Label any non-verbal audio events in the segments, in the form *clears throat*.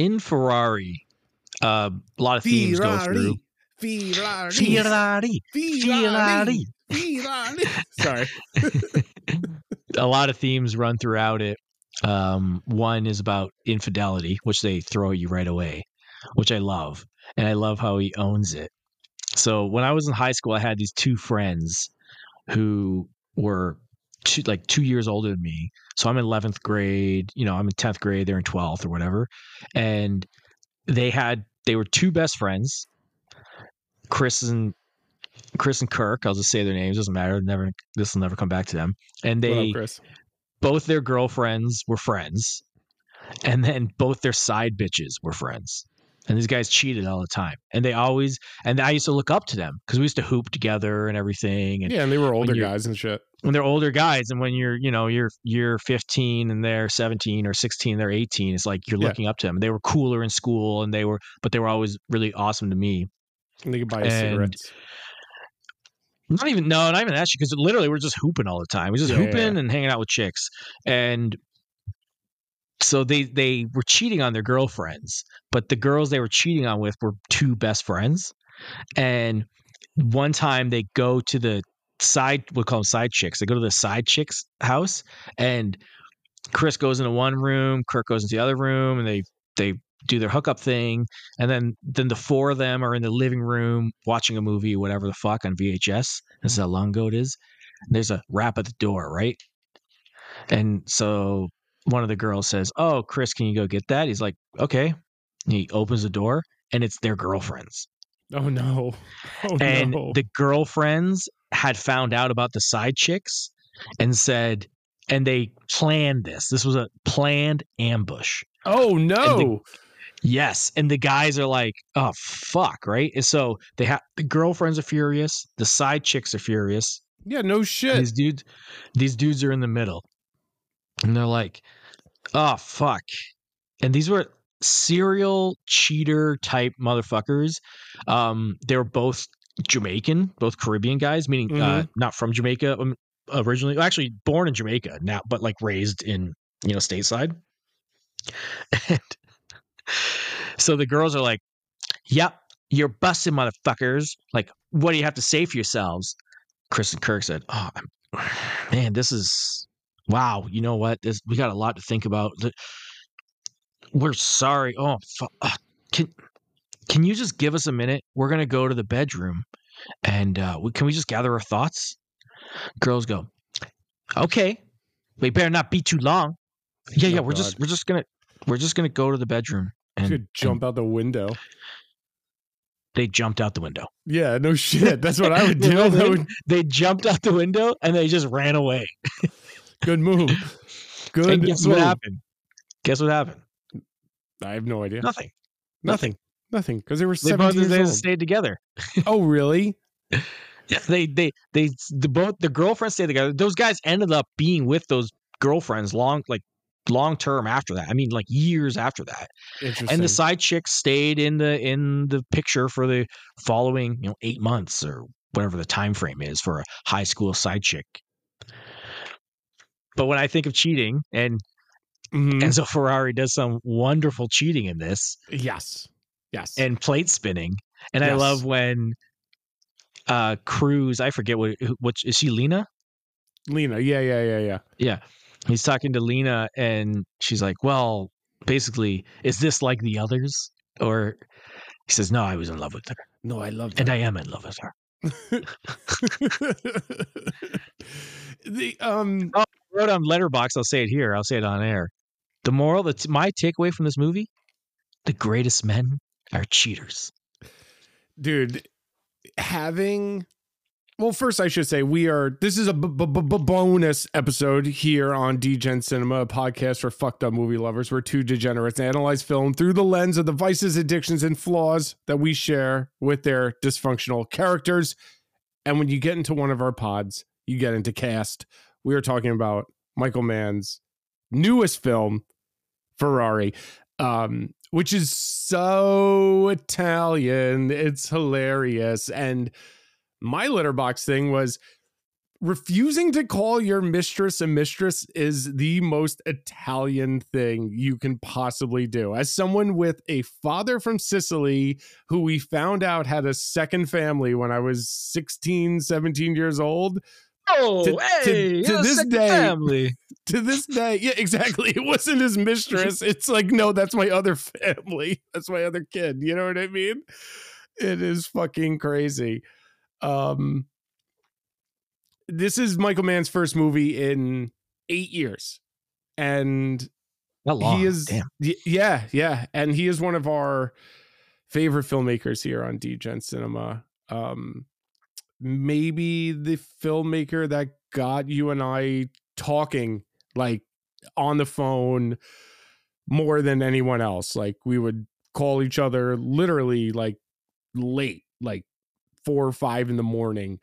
in Ferrari, uh, a lot of themes go through. Ferrari. Ferrari, Ferrari. Ferrari. *laughs* Sorry. *laughs* a lot of themes run throughout it. Um, one is about infidelity, which they throw at you right away, which I love, and I love how he owns it. So when I was in high school, I had these two friends who were two, like two years older than me. So I'm in 11th grade, you know, I'm in 10th grade, they're in 12th or whatever. And they had, they were two best friends, Chris and Chris and Kirk. I'll just say their names. Doesn't matter. Never, this will never come back to them. And up, they, Chris? both their girlfriends were friends. And then both their side bitches were friends. And these guys cheated all the time. And they always, and I used to look up to them because we used to hoop together and everything. And Yeah, and they were older guys and shit. When they're older guys and when you're you know you're you're 15 and they're 17 or 16 they're 18 it's like you're Yeah. looking up to them they were cooler in school and they were but they were always really awesome to me. And they could buy And- cigarettes. not even no not even that because literally we're just hooping all the time. We're just Yeah, yeah, hooping and hanging out with chicks. And so they they were cheating on their girlfriends but the girls they were cheating on with were two best friends. And one time they go to the side we call them side chicks. They go to the side chicks house and chris goes into one room kirk goes into the other room and they they do their hookup thing and then then the four of them are in the living room watching a movie whatever the fuck on vhs this is mm-hmm. how long ago it is. And there's a rap at the door right? And so one of the girls says oh chris can you go get that? He's like okay. And he opens the door and it's their girlfriends Oh no. *laughs* Oh and no. the girlfriends had found out about the side chicks and said and they planned this this was a planned ambush oh no. yes and the guys are like oh fuck right and so they have the girlfriends are furious the side chicks are furious yeah, no shit. these dudes these dudes are in the middle and they're like oh fuck and these were serial cheater type motherfuckers um they were both jamaican both caribbean guys meaning uh not from jamaica um, originally actually born in jamaica now but like raised in you know stateside *laughs* and so the girls are like yep you're busted motherfuckers like what do you have to say for yourselves Chris and Kirk said, "Oh *sighs* man, this is wow. You know what? This we got a lot to think about. We're sorry. Oh, uh, can can you just give us a minute? We're gonna go to the bedroom, and uh, we, can we just gather our thoughts?" Girls go, "Okay, we better not be too long." Yeah, Oh, yeah. We're just we're just gonna we're just gonna go to the bedroom, and, Could and jump out the window. they jumped out the window. Yeah, no *laughs* shit. That's what I would do. *laughs* That would, they jumped out the window and they just ran away. good move. *laughs* Good and guess move. what happened? Guess what happened? I have no idea. Nothing. Nothing. Nothing. Because they were They both 17 they stayed together. *laughs* Oh, really? Yeah, they they they the both the girlfriends stayed together. Those guys ended up being with those girlfriends long like long term after that. I mean like years after that. Interesting. And the side chick stayed in the in the picture for the following, you know, 8 months or whatever the time frame is for a high school side chick. But when I think of cheating and Mhm. Enzo Ferrari does some wonderful cheating in this, Yes. Yes. and plate spinning. And I love when uh Cruz, I forget what what is she Lina? Lina. Yeah, yeah, yeah, yeah. Yeah. He's talking to Lina and she's like, "Well, basically, is this like the others?" Or he says, "No, I was in love with her, No, I love and. I am in love with her." *laughs* the um I wrote on Letterboxd, I'll say it here, I'll say it on air. The moral, that's my takeaway from this movie: the greatest men are cheaters. dude having well first i should say we are this is a b- b- b- bonus episode here on DeGen Cinema a podcast for fucked up movie lovers. We're two degenerates and analyze film through the lens of the vices addictions and flaws that we share with their dysfunctional characters. And when you get into one of our pods you get into cast. We are talking about michael mann's newest film ferrari um, which is so Italian. It's hilarious. And my Letterboxd thing was refusing to call your mistress a mistress is the most Italian thing you can possibly do. As someone with a father from Sicily who we found out had a second family when I was 16, 17 years old. Oh, To- hey, to- to this day- family. To this day, yeah, exactly. It wasn't his mistress. It's like, no, that's my other family. That's my other kid. You know what I mean? It is fucking crazy. Um, this is Michael Mann's first movie in eight years, and he is Damn. yeah yeah and he is one of our favorite filmmakers here on DeGen Cinema um maybe the filmmaker that got you and i talking like on the phone more than anyone else like we would call each other literally like late like four or five in the morning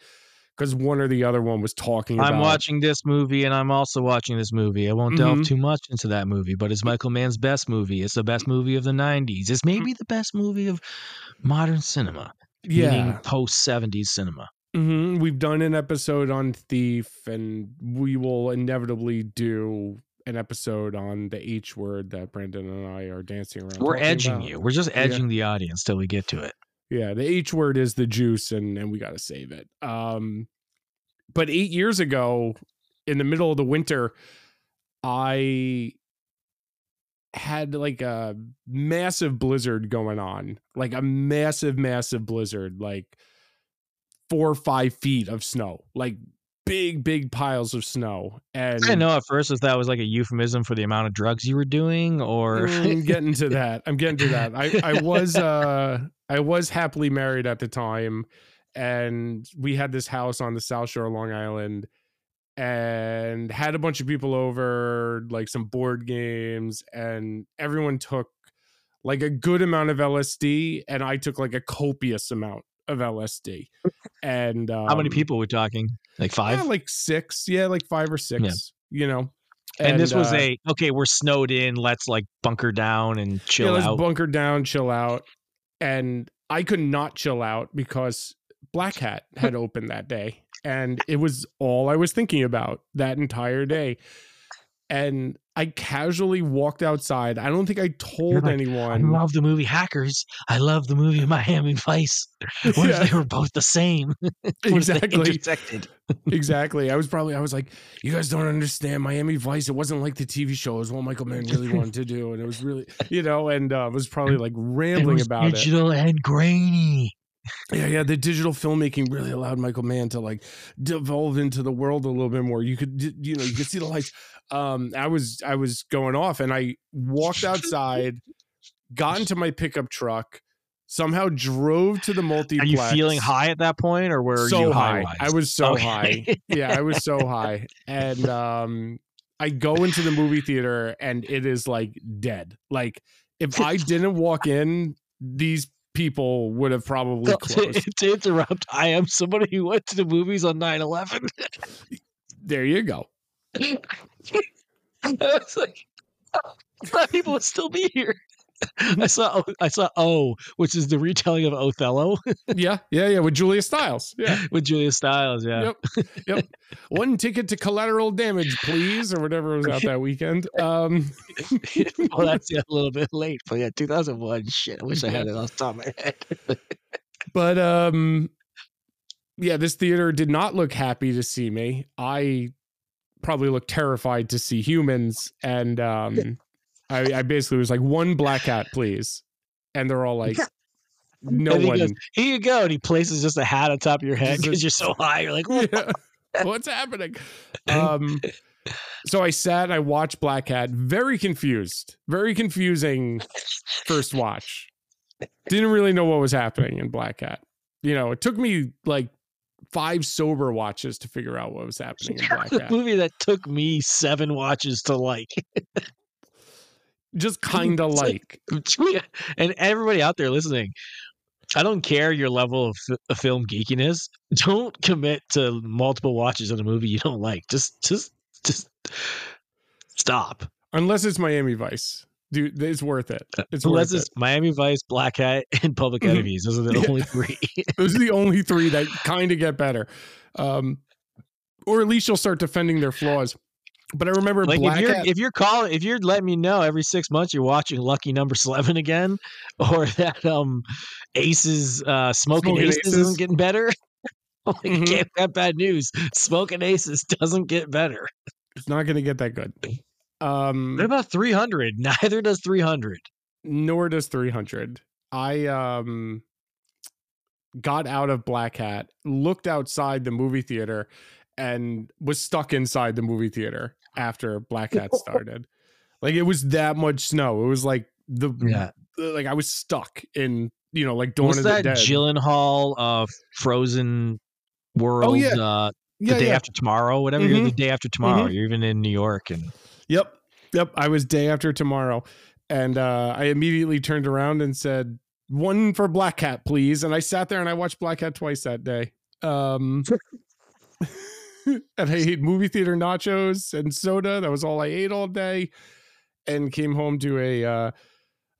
because one or the other one was talking I'm about watching this movie and I'm also watching this movie. I won't delve Mhm. too much into that movie, but it's Michael Mann's best movie. It's the best movie of the 90s. It's maybe the best movie of modern cinema, yeah meaning post 70s cinema. Hmm We've done an episode on Thief, and we will inevitably do an episode on the H word that Brandon and I are dancing around. We're edging about. you. We're just Yeah. edging the audience till we get to it. Yeah, the H word is the juice, and and we got to save it. Um, but eight years ago, in the middle of the winter, I had like a massive blizzard going on, like a massive, massive blizzard, like four or five feet of snow, like big, big piles of snow. And I didn't know at first if that was like a euphemism for the amount of drugs you were doing or I'm getting to *laughs* that. I'm getting to that. I, I was *laughs* uh I was happily married at the time and we had this house on the South Shore of Long Island and had a bunch of people over, like some board games, and everyone took like a good amount of LSD, and I took like a copious amount of LSD. And um, how many people were talking? Like yeah, five? like six. Yeah, like five or six. You know. and, this was uh, a okay, we're snowed in, let's like bunker down and chill yeah, let's out. bunker down, chill out. And I could not chill out because Black Hat had *laughs* opened that day. And it was all I was thinking about that entire day. And I casually walked outside. I don't think I told like, I love the movie Hackers. I love the movie *laughs* Miami Vice. What Yeah. if they were both the same? *laughs* What if they exactly. *laughs* exactly. I was probably I was like, you guys don't understand Miami Vice. It wasn't like the TV show. It was what Michael Mann really wanted to do. And it was really, you know, and uh, was probably like It rambling was about it. digital and grainy. Yeah, yeah. The digital filmmaking really allowed Michael Mann to like devolve into the world a little bit more. You could, you know, you could see the lights. Um, I was, I was going off, and I walked outside, got into my pickup truck, somehow drove to the multiplex. Are you feeling high at that point, or were so you high. high? I was so Okay. high. Yeah, I was so *laughs* high, and um, I go into the movie theater, and it is like dead. Like if I didn't walk in, these people would have probably *laughs* closed. to interrupt, I am somebody who went to the movies on 9-11. There you go. I was like, I people would still be here. I saw I saw O, which is the retelling of Othello Yeah, yeah, yeah. With Julia Stiles. Yeah. *laughs* with Julia Stiles. Yeah, Yep. Yep. One ticket to collateral damage, please, or whatever was out that weekend. Um, *laughs* well, that's yeah, a little bit late, but yeah, 2001. Shit, I wish I had it off the top of my head. *laughs* but um, yeah, this theater did not look happy to see me. I probably looked terrified to see humans, and um, I, I basically was like, "One black hat, please," and they're all like, "No And he one." goes, Here you go, and he places just a hat on top of your head because you're so high. You're like, "What?" Yeah. *laughs* What's happening? Um, so I sat I watched Black Hat, very confused, very confusing first watch. Didn't really know what was happening in Black Hat. You know, it took me like five sober watches to figure out what was happening in Black Hat. movie that took me seven watches to like. Just kind of It's like, *laughs* and everybody out there listening, I don't care your level of, of film geekiness. *laughs* Don't commit to multiple watches of a movie you don't like. Just, just, just stop. unless it's Miami Vice. Dude, it's worth it. It's Unless worth it's Miami Vice, Black Hat, *laughs* and Public Mhm. Enemies. Those are the *laughs* Yeah. only three. *laughs* Those are the only three that kind of get better. Um, or at least you'll start defending their flaws. But I remember Like Black if you're Hat- if you're calling if you're letting me know every six months you're watching Lucky Number Slevin again, or that um Aces uh Smoking, Smoking Aces, Aces. isn't getting better. like, Mhm. can't have bad news. Smoking Aces doesn't get better. it's not going to get that good. Um, What about three hundred? *laughs* Neither does three hundred. nor does 300 i um got out of black hat looked outside the movie theater and was stuck inside the movie theater after black hat *laughs* started like it was that much snow it was like the Yeah. like i was stuck in you know like dawn What's of that the dead Gyllenhaal uh Frozen World yeah. uh yeah, the day yeah. after tomorrow, whatever you're the day after tomorrow. Mhm. You're even in New York and Yep. Yep. I was day after tomorrow. And uh, I immediately turned around and said, one for Black Hat, please. And I sat there and I watched Black Hat twice that day. Um, *laughs* and I ate movie theater nachos and soda. That was all I ate all day. And came home to a uh,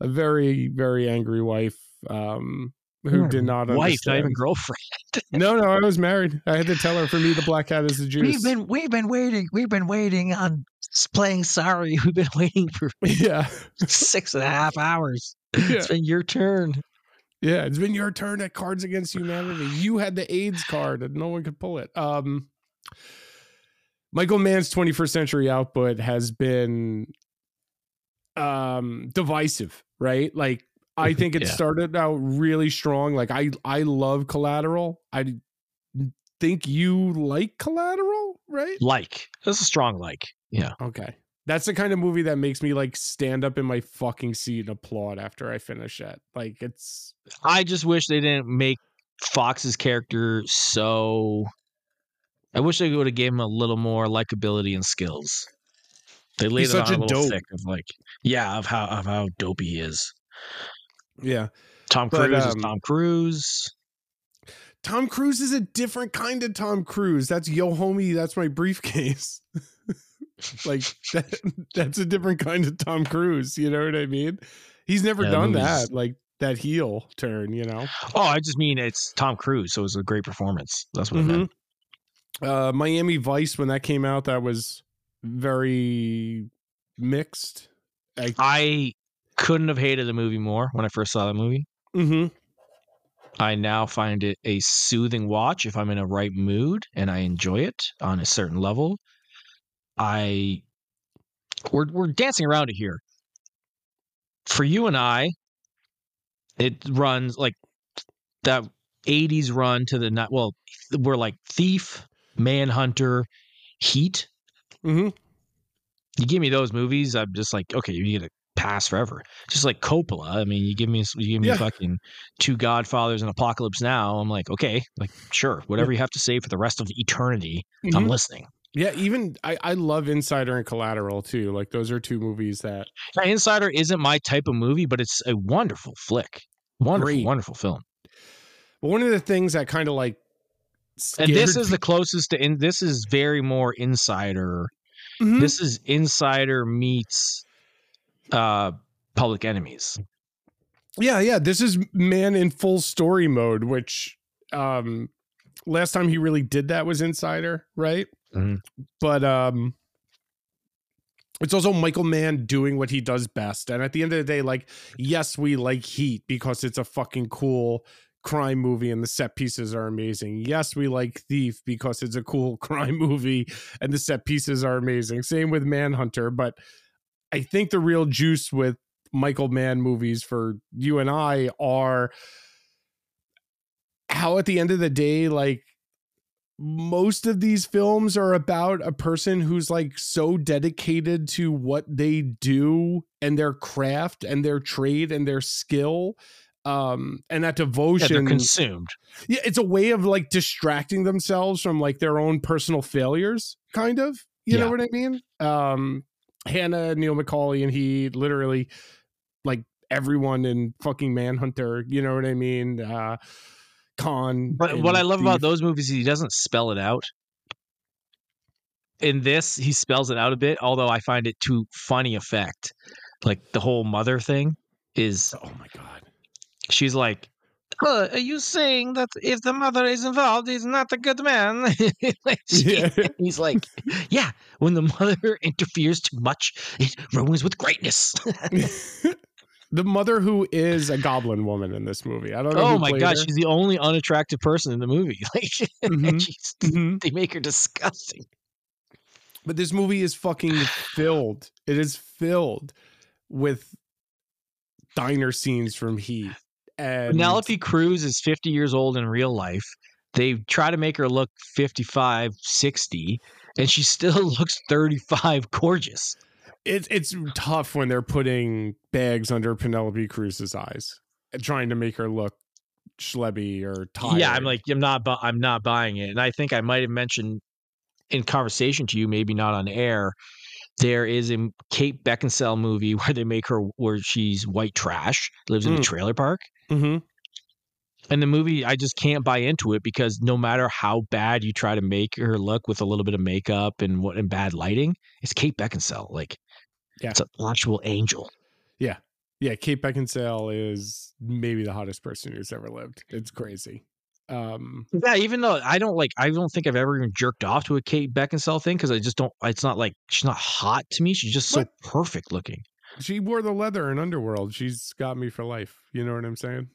a very, very angry wife um, who did not wife, not even girlfriend. *laughs* No, no, I was married. I had to tell her for me the Black Hat is the juice. We've been we've been waiting. We've been waiting on playing sorry. *laughs* We've been waiting for *laughs* yeah. six and a half hours. yeah. It's been your turn. Yeah, it's been your turn at Cards Against Humanity. You had the AIDS card and no one could pull it. Um Michael Mann's 21st century output has been um divisive, right? Like I think it Yeah. started out really strong. Like I I love Collateral. I think you like Collateral, right? Like that's a strong like. Yeah. Okay. That's the kind of movie that makes me like stand up in my fucking seat and applaud after I finish it. Like it's I just wish they didn't make Foxx's character so. I wish they would have gave him a little more likability and skills. They laid He's it on such a a little dope. thick of like, yeah, of how of how dopey he is. yeah. Tom But, Cruise is um, Tom Cruise. Tom Cruise is a different kind of Tom Cruise. That's yo homie, that's my briefcase. *laughs* like that, *laughs* that's a different kind of Tom Cruise, you know what I mean? He's never Yeah, done that, like that heel turn, you know. Oh, I just mean it's Tom Cruise, so it was a great performance. That's what I meant. Uh Miami Vice when that came out that was very mixed. I, I couldn't have hated the movie more when I first saw the movie. mhm. I now find it a soothing watch if I'm in a right mood and I enjoy it on a certain level. I we're we're dancing around it here. For you and I, it runs like that 80s run to the night. Well, we're like Thief, Manhunter, Heat. Mhm. You give me those movies, I'm just like, okay, you get a pass forever. Just like Coppola. I mean, you give me you give me Yeah. fucking two Godfathers and Apocalypse Now. I'm like, okay, like sure, whatever you have to say for the rest of eternity, I'm Mhm. listening. Yeah, even I, I love Insider and Collateral too. Like those are two movies that Now, Insider isn't my type of movie, but it's a wonderful flick. Wonderful, Great. wonderful film. But one of the things that kind of like And this is the closest to in this is very more insider. Mhm. This is insider meets uh public enemies. Yeah, yeah. This is man in full story mode, which um last time he really did that was Insider, right? Mhm. But um it's also Michael Mann doing what he does best. And at the end of the day, like, yes, we like Heat because it's a fucking cool crime movie and the set pieces are amazing. Yes, we like Thief because it's a cool *laughs* crime movie and the set pieces are amazing. Same with Manhunter, but I think the real juice with Michael Mann movies for you and I are how at the end of the day, like most of these films are about a person who's like so dedicated to what they do and their craft and their trade and their skill. Um, and that Yeah, devotion consumed. yeah, it's a way of like distracting themselves from like their own personal failures, kind of. You know what I mean? Um, Hanna, Neil McCauley, and he literally like everyone in fucking Manhunter. You know what I mean? Uh, Con. But what I love about those movies is he doesn't spell it out. In this, he spells it out a bit, although I find it too funny effect. Like the whole mother thing is Oh my god. she's like, Uh, are you saying that if the mother is involved, he's not a good man? *laughs* Like, *laughs* Yeah. He's like, yeah, when the mother *laughs* interferes too much, it ruins with greatness. the mother who is a goblin woman in this movie. I don't know. oh my god, her. she's the only unattractive person in the movie. Like, Mhm. and she's, Mhm. they make her disgusting. But this movie is fucking filled. It is filled with diner scenes from Heat. And Penelope Cruz is 50 years old in real life. They try to make her look 55, 60, and she *laughs* still looks 35 *laughs* gorgeous. it's it's tough when they're putting bags under Penelope Cruz's eyes trying to make her look schlebby or tired. Yeah, I'm like I'm not bu- I'm not buying it. And I think I might have mentioned in conversation to you, maybe not on air. There is a Kate Beckinsale movie *laughs* where they make her where she's white trash, lives in a Mm. trailer park. Mhm. And the movie, I just can't buy into it because no matter how bad you try to make her look with a little bit of makeup and what and bad lighting, it's Kate Beckinsale. Like, Yeah. it's an actual angel. Yeah, yeah, Kate Beckinsale is maybe the hottest person who's ever lived. It's crazy. Um, Yeah, even though I don't like, I don't think I've ever even jerked off to a Kate Beckinsale thing because I just don't. It's not like she's not hot to me. She's just so What? perfect looking. she wore the leather in Underworld. She's got me for life. You know what I'm saying?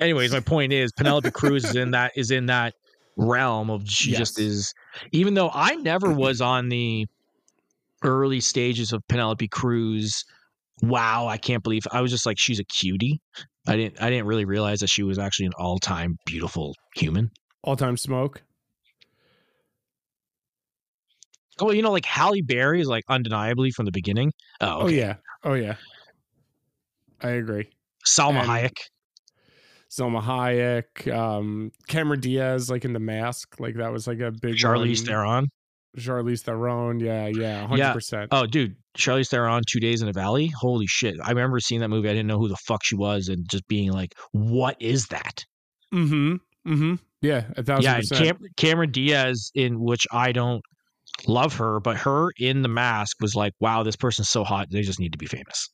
Anyways, my point is Penelope Cruz is in that is in that realm of she just is. Even though I never *clears throat* was on the early stages of Penelope Cruz. Wow, I can't believe I was just like she's a cutie. I didn't I didn't really realize that she was actually an all time beautiful human. All time smoke. Oh, you know, like Halle Berry is like undeniably from the beginning. Oh, Oh yeah. Oh yeah. I agree. Salma And- Hayek. Salma Hayek, um, Cameron Diaz, like in the mask, like that was like a big Charlize one. Theron. Charlize Theron, yeah, yeah, hundred Yeah. percent. Oh, dude, Charlize Theron, Two Days in a Valley. Holy shit! I remember seeing that movie. I didn't know who the fuck she was, and just being like, "What is that?" Mm-hmm. Mm-hmm. Yeah, a thousand yeah, percent. Cam- Cameron Diaz, in which I don't love her, but her in the mask was like, "Wow, this person's so hot. They just need to be famous."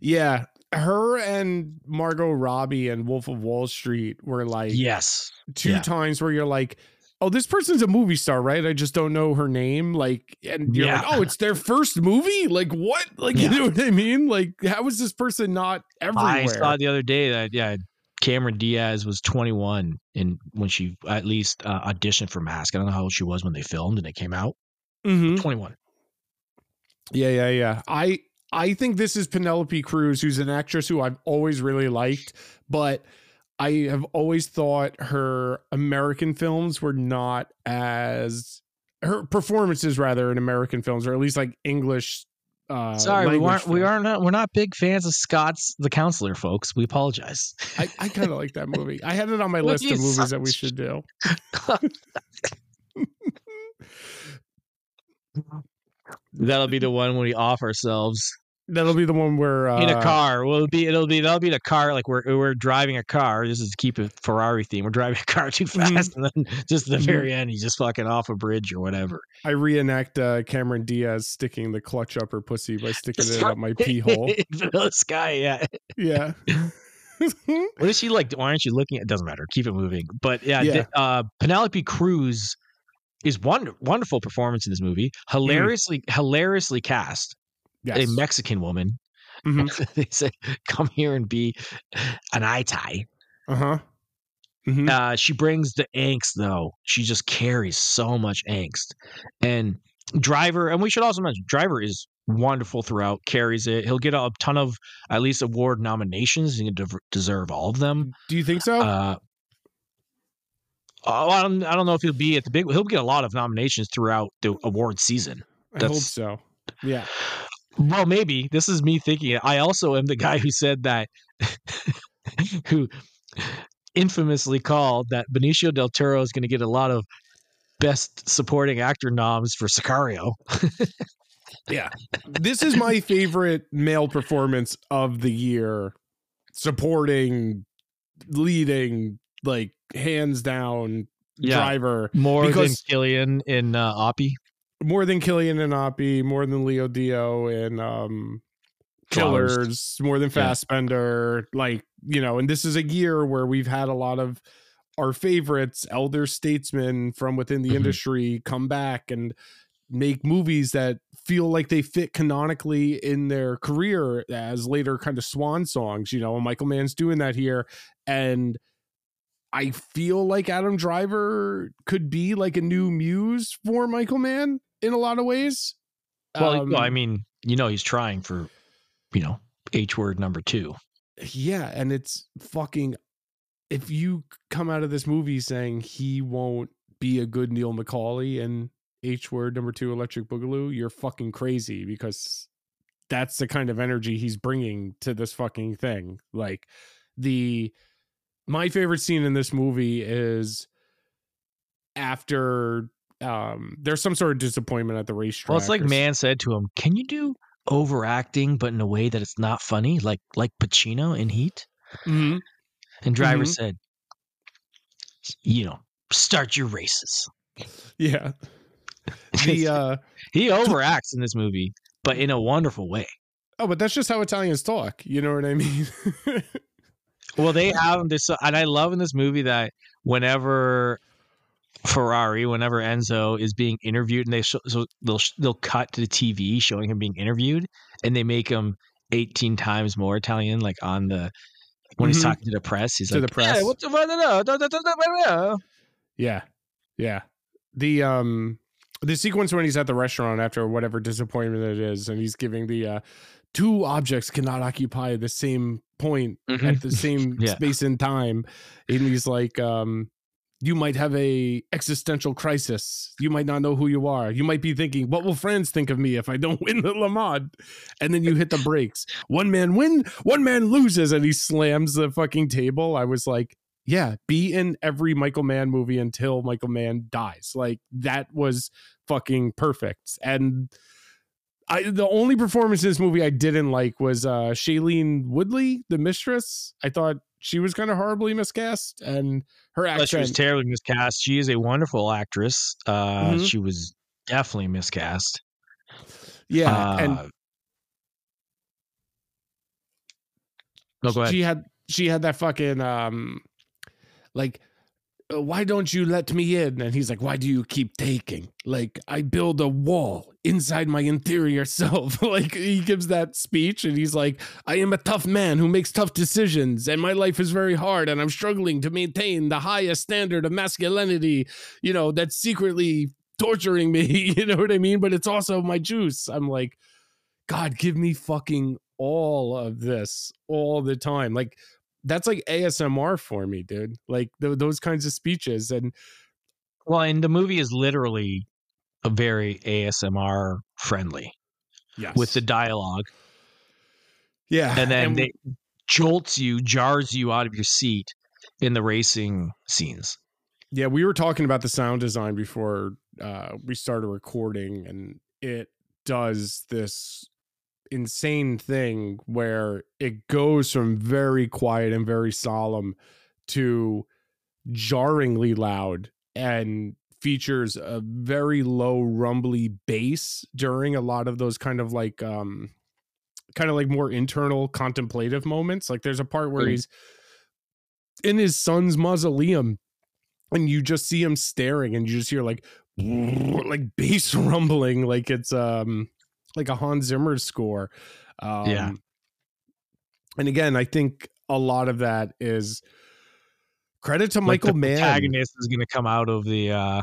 yeah, her and Margot Robbie and Wolf of Wall Street were like Yes, two yeah. times where you're like, oh, this person's a movie star, right? I just don't know her name. Like, and you're like, Yeah. oh, it's their first movie? Like, what? Like, Yeah. you know what I mean? Like, how is this person not everywhere? I saw the other day that yeah, Cameron Diaz was 21 and when she at least uh, auditioned for Mask. I don't know how old she was when they filmed and it came out. Mhm. 21. Yeah, yeah, yeah. I I think this is Penelope Cruz, who's an actress who I've always really liked, but I have always thought her American films were not as her performances rather in American films, or at least like English. Uh, Sorry, we language weren't we are not we're not big fans of Scott's The Counselor, folks. We apologize. I, I kind of like that *laughs* movie. I had it on my list of you movies that we should do. *laughs* *laughs* That'll be the one when we off ourselves That'll be the one where uh, in a car. Well, it'll be it'll be that'll be the car like we're we're driving a car. This is to keep a Ferrari theme. We're driving a car too Mhm. fast, *laughs* and then just at the Mhm. very end, he's just fucking off a bridge or whatever. I reenact uh, Cameron Diaz sticking the clutch up her pussy by *laughs* sticking it up my *laughs* pee hole. Vanilla Sky, yeah. Yeah. What is she like? Why aren't you looking? At? It doesn't matter. Keep it moving. But yeah, Yeah. the- uh, Penelope Cruz is one wonderful performance in this movie. Hilariously, hilariously cast. Mm. yes. A Mexican woman. *laughs* Mhm. they say, "Come here and be an eye tie." Uh-huh. Mhm. Uh, she brings the angst though. She just carries so much angst. And Driver, and we should also mention Driver is wonderful throughout. Carries it. He'll get a ton of at least award nominations. He dev- deserve all of them. Do you think so? Uh, oh, I don't, I don't know if he'll be at the big. He'll get a lot of nominations throughout the award season. I hope so. Yeah. Well, maybe this is me thinking. I also am the guy who said that, *laughs* who infamously called that Benicio del Toro is going to get a lot of best supporting actor noms for Sicario. Yeah. this is my favorite male performance of the year. Supporting, leading, like hands down Yeah. driver. More Because- than Cillian in uh, Oppie. More than Cillian and Oppie, more than Leo Dio and um Flowers. Killers, more than Yeah. Fassbender, like you know, and this is a year where we've had a lot of our favorites, elder statesmen from within the Mhm. industry, come back and make movies that feel like they fit canonically in their career as later kind of swan songs. You know, Michael Mann's doing that here, and I feel like Adam Driver could be like a new muse for Michael Mann in a lot of ways. Well, Um, I mean, you know, he's trying for, you know, H word number two. yeah and it's fucking if you come out of this movie saying he won't be a good neil mccauley and h word number two electric boogaloo you're fucking crazy because that's the kind of energy he's bringing to this fucking thing like the my favorite scene in this movie is after um there's some sort of disappointment at the racetrack Well, it's like man said to him, "Can you do overacting, but in a way that it's not funny, like like Pacino in Heat?" Mhm. And Driver Mhm. said, "You know, start your races." yeah *laughs* the uh he overacts in this movie, but in a wonderful way. Oh, but that's just how Italians talk. You know what I mean? *laughs* Well, they have this, and I love in this movie that whenever Ferrari, whenever Enzo is being interviewed, and they sh- so they'll sh- they'll cut to the TV showing him being interviewed, and they make him eighteen times more Italian, like on the when he's Mhm. talking to the press. He's To like, the press. Yeah. Yeah. The um the sequence when he's at the restaurant after whatever disappointment it is, and he's giving the uh two objects cannot occupy the same point Mhm. at the *laughs* same Yeah. space and time. And he's like, um, you might have a existential crisis. You might not know who you are. You might be thinking, what will friends think of me if I don't *laughs* win the Le Mans? And then you hit the brakes. One man win, one man loses, and he slams the fucking table. I was like, yeah, be in every Michael Mann movie until Michael Mann dies. Like that was fucking perfect. And I the only performance in this movie I didn't like was uh Shailene Woodley, the mistress. I thought she was kind of horribly miscast and her Well, she was terribly miscast. She is a wonderful actress. Uh, Mhm. She was definitely miscast. yeah, and Uh, no, go ahead. she had she had that fucking um like Uh, why don't you let me in? And he's like why do you keep taking? Like i build a wall inside my interior *laughs* self. *laughs* Like he gives that speech and he's like i am a tough man who makes tough decisions and my life is very hard and i'm struggling to maintain the highest standard of masculinity you know that's secretly torturing me. *laughs* You know what i mean? But it's also my juice. I'm like god give me fucking all of this all the time. Like that's like asmr for me dude like th- those kinds of speeches and Well, and the movie is literally a very ASMR friendly yes with the dialogue, yeah and then they jolts you, jars you out of your seat in the racing scenes. yeah we were talking about the sound design before uh we started recording and it does this insane thing where it goes from very quiet and very solemn to jarringly loud and features a very low rumbly bass during a lot of those kind of like um kind of like more internal contemplative moments like there's a part where Mhm. he's in his son's mausoleum and you just see him staring and you just hear like *laughs* like bass *laughs* rumbling like it's um like a Hans Zimmer score. Um Yeah. And again, I think a lot of that is credit to Like, Michael the Mann. protagonist is going to come out of the uh,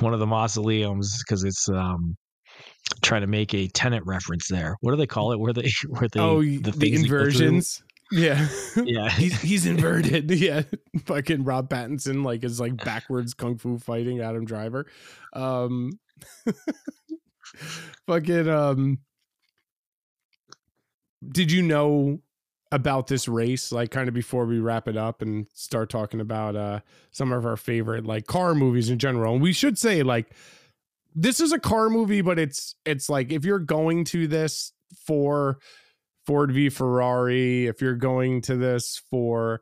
one of the mausoleums because it's um, trying to make a Tenet reference there. What do they call it? Where they *laughs* where they oh, the, the, things they go through? inversions. Yeah. *laughs* Yeah, he's he's *laughs* inverted. Yeah. Fucking Rob Pattinson like is like backwards kung fu fighting Adam Driver. Um *laughs* fucking um did you know about this race like kind of before we wrap it up and start talking about uh some of our favorite like car movies in general? And we should say like this is a car movie but it's it's like if you're going to this for Ford v Ferrari if you're going to this for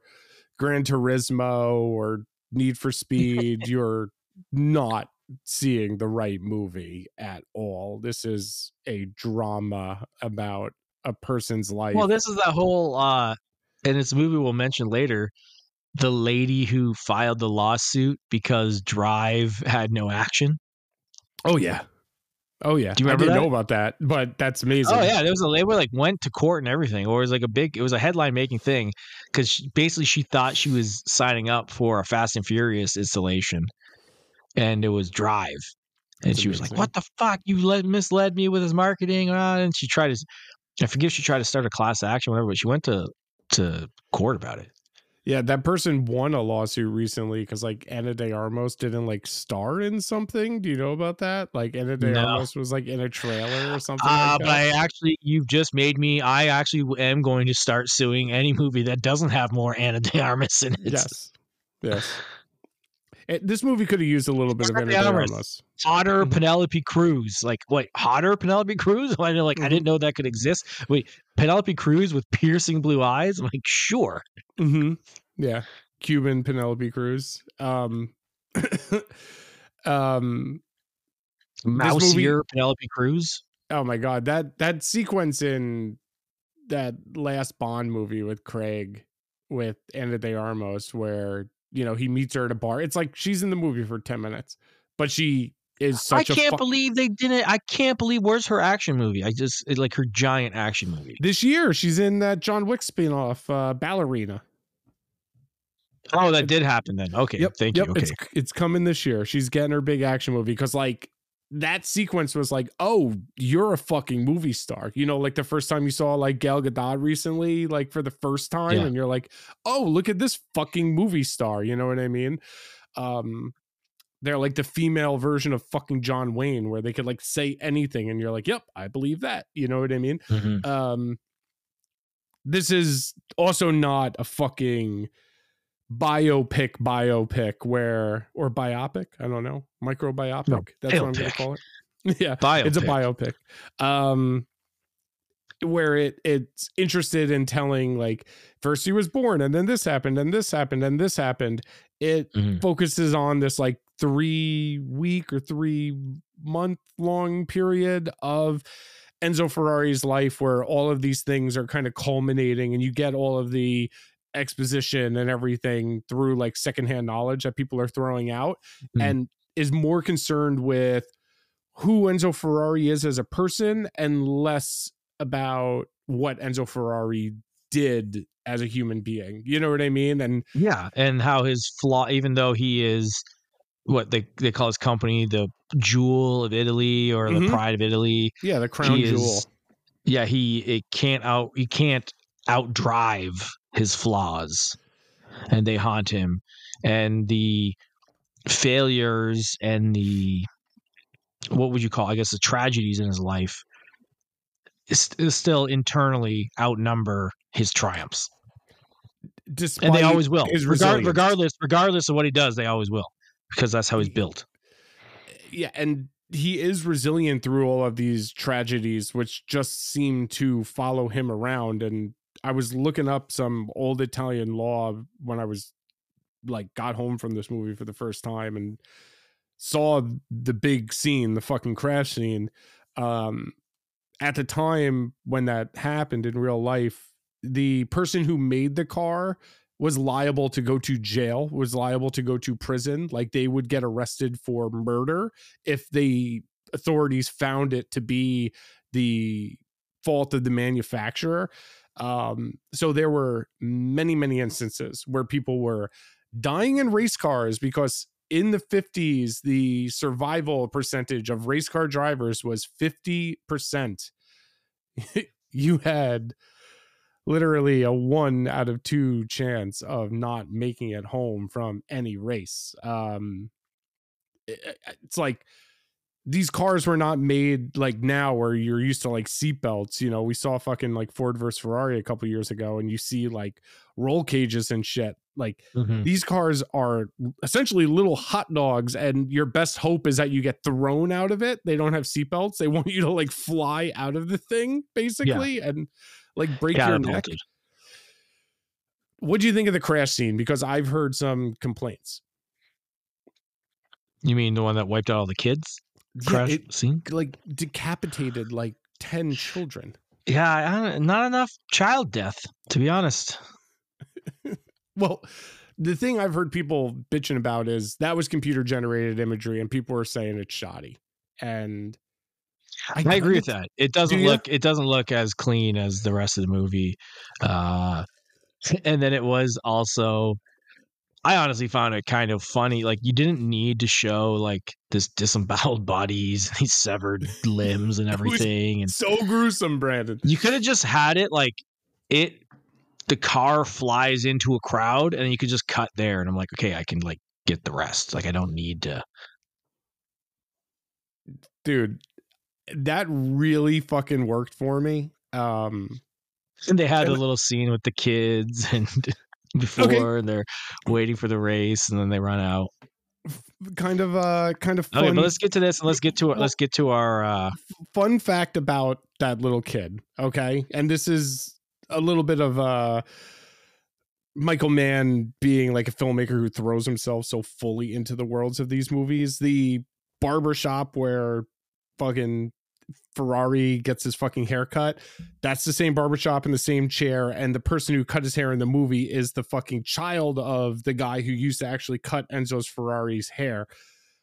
Gran Turismo or Need for *laughs* Speed you're not seeing the right movie at all this is a drama about a person's life. Well, this is that whole, uh, and it's a movie we'll mention later. The lady who filed the lawsuit because Drive had no action. oh yeah, oh yeah. Do you I didn't that? know about that, but that's amazing. Oh yeah, there was a were like went to court and everything, or it was like a big, it was a headline making thing because basically she thought she was signing up for a Fast and Furious installation, and it was Drive, and That's she was like, "What the fuck? You led, misled me with his marketing," uh, and she tried to, I forget—she tried to start a class action, whatever, but she went to to court about it. Yeah, that person won a lawsuit recently because like Anna De Armas didn't like star in something. Do you know about that? Like Anna De No. Armas was like in a trailer or something. Uh, like but that. I actually, you've just made me. I actually am going to start suing any movie that doesn't have more Anna De Armas in it. yes, yes. It- this movie could have used a little bit of Anna Anna de De Armas. Armas. hotter Mhm. Penelope Cruz. Like, wait, hotter Penelope Cruz? *laughs* I didn't like. I Mhm. didn't know that could exist. Wait, Penelope Cruz with piercing blue eyes? I'm like, sure. hmm Yeah, Cuban Penelope Cruz. Um, *coughs* um. Mousier Penelope Cruz. Oh my god, that that sequence in that last Bond movie with Craig with Anna De Armas, where you know he meets her at a bar. It's like she's in the movie for ten minutes, but she is such I can't fu- believe they didn't. I can't believe where's her action movie? I just like her giant action movie. this year, she's in that John Wick spinoff, uh, Ballerina. Oh, that did happen then. Okay, Yep. thank yep, you. Okay, It's it's coming this year. She's getting her big action movie because like that sequence was like, oh, you're a fucking movie star. You know, like the first time you saw like Gal Gadot recently, like for the first time, Yeah. and you're like, oh, look at this fucking movie star. You know what I mean? Um, they're like the female version of fucking John Wayne, where they could like say anything, and you're like, yep, I believe that. You know what I mean? Mhm. um this is also not a fucking biopic biopic where or biopic i don't know microbiopic No, that's what i'm gonna call it *laughs* yeah biopic. it's a biopic um where it it's interested in telling like first he was born and then this happened and this happened and this happened it Mhm. focuses on this like three week or three month long period of Enzo Ferrari's life where all of these things are kind of culminating and you get all of the exposition and everything through like secondhand knowledge that people are throwing out Mhm. and is more concerned with who Enzo Ferrari is as a person and less about what Enzo Ferrari did as a human being. You know what I mean? And Yeah, and how his flaw, even though he is what they they call his company the jewel of Italy or Mhm. the pride of Italy. yeah, the crown jewel. is, yeah, he it can't out he can't outdrive his flaws, and they haunt him, and the failures and the what would you call I guess the tragedies in his life is, is still internally outnumber his triumphs, Despite and they always will, Regard, regardless regardless of what he does, they always will because that's how he's built. yeah, and he is resilient through all of these tragedies, which just seem to follow him around. And I was looking up some old Italian law when I was like got home from this movie for the first time and saw the big scene, the fucking crash scene. Um, at the time when that happened in real life, the person who made the car was liable to go to jail, was liable to go to prison. Like they would get arrested for murder if the authorities found it to be the fault of the manufacturer. Um, so there were many, many instances where people were dying in race cars because in the 50s, the survival percentage of race car drivers was 50%. *laughs* you had literally a one out of two chance of not making it home from any race. Um, it- it's like these cars were not made like now where you're used to like seatbelts. You know, we saw fucking like Ford versus Ferrari a couple years ago, and you see like roll cages and shit. Like mm-hmm. these cars are essentially little hot dogs, and your best hope is that you get thrown out of it. They don't have seatbelts. They *laughs* want you to like fly out of the thing, basically, and like break your neck. What do you think of the crash scene? Because I've heard some complaints. You mean the one that wiped out all the kids? Yeah, Crash it scene? like decapitated like 10 children. yeah, I, not enough child death, to be honest. *laughs* Well, the thing I've heard people bitching about is that was computer generated imagery, and people were saying it's shoddy. And I, I agree with that. It doesn't Do look it doesn't look as clean as the rest of the movie. Uh *laughs* and then it was also I honestly found it kind of funny. Like you didn't need to show like this disemboweled *laughs* bodies, these severed limbs and *laughs* everything. And so gruesome, Brandon. you could have just had it like it the car flies into a crowd and you could just cut there and I'm like, okay, I can like get the rest. Like I don't need to Dude, that really fucking worked for me. Um, And they had a little scene with the kids *laughs* and before and they're waiting for the race and then they run out. kind of uh kind of fun, Okay, but let's get to this and let's get to our, *laughs* let's get to our uh fun fact about that little kid. Okay. And this is a little bit of uh Michael Mann being like a filmmaker who throws himself so fully into the worlds of these movies. The barber shop where fucking Ferrari gets his fucking haircut. That's the same barbershop in the same chair. And the person who cut his hair in the movie is the fucking child of the guy who used to actually cut Enzo's Ferrari's hair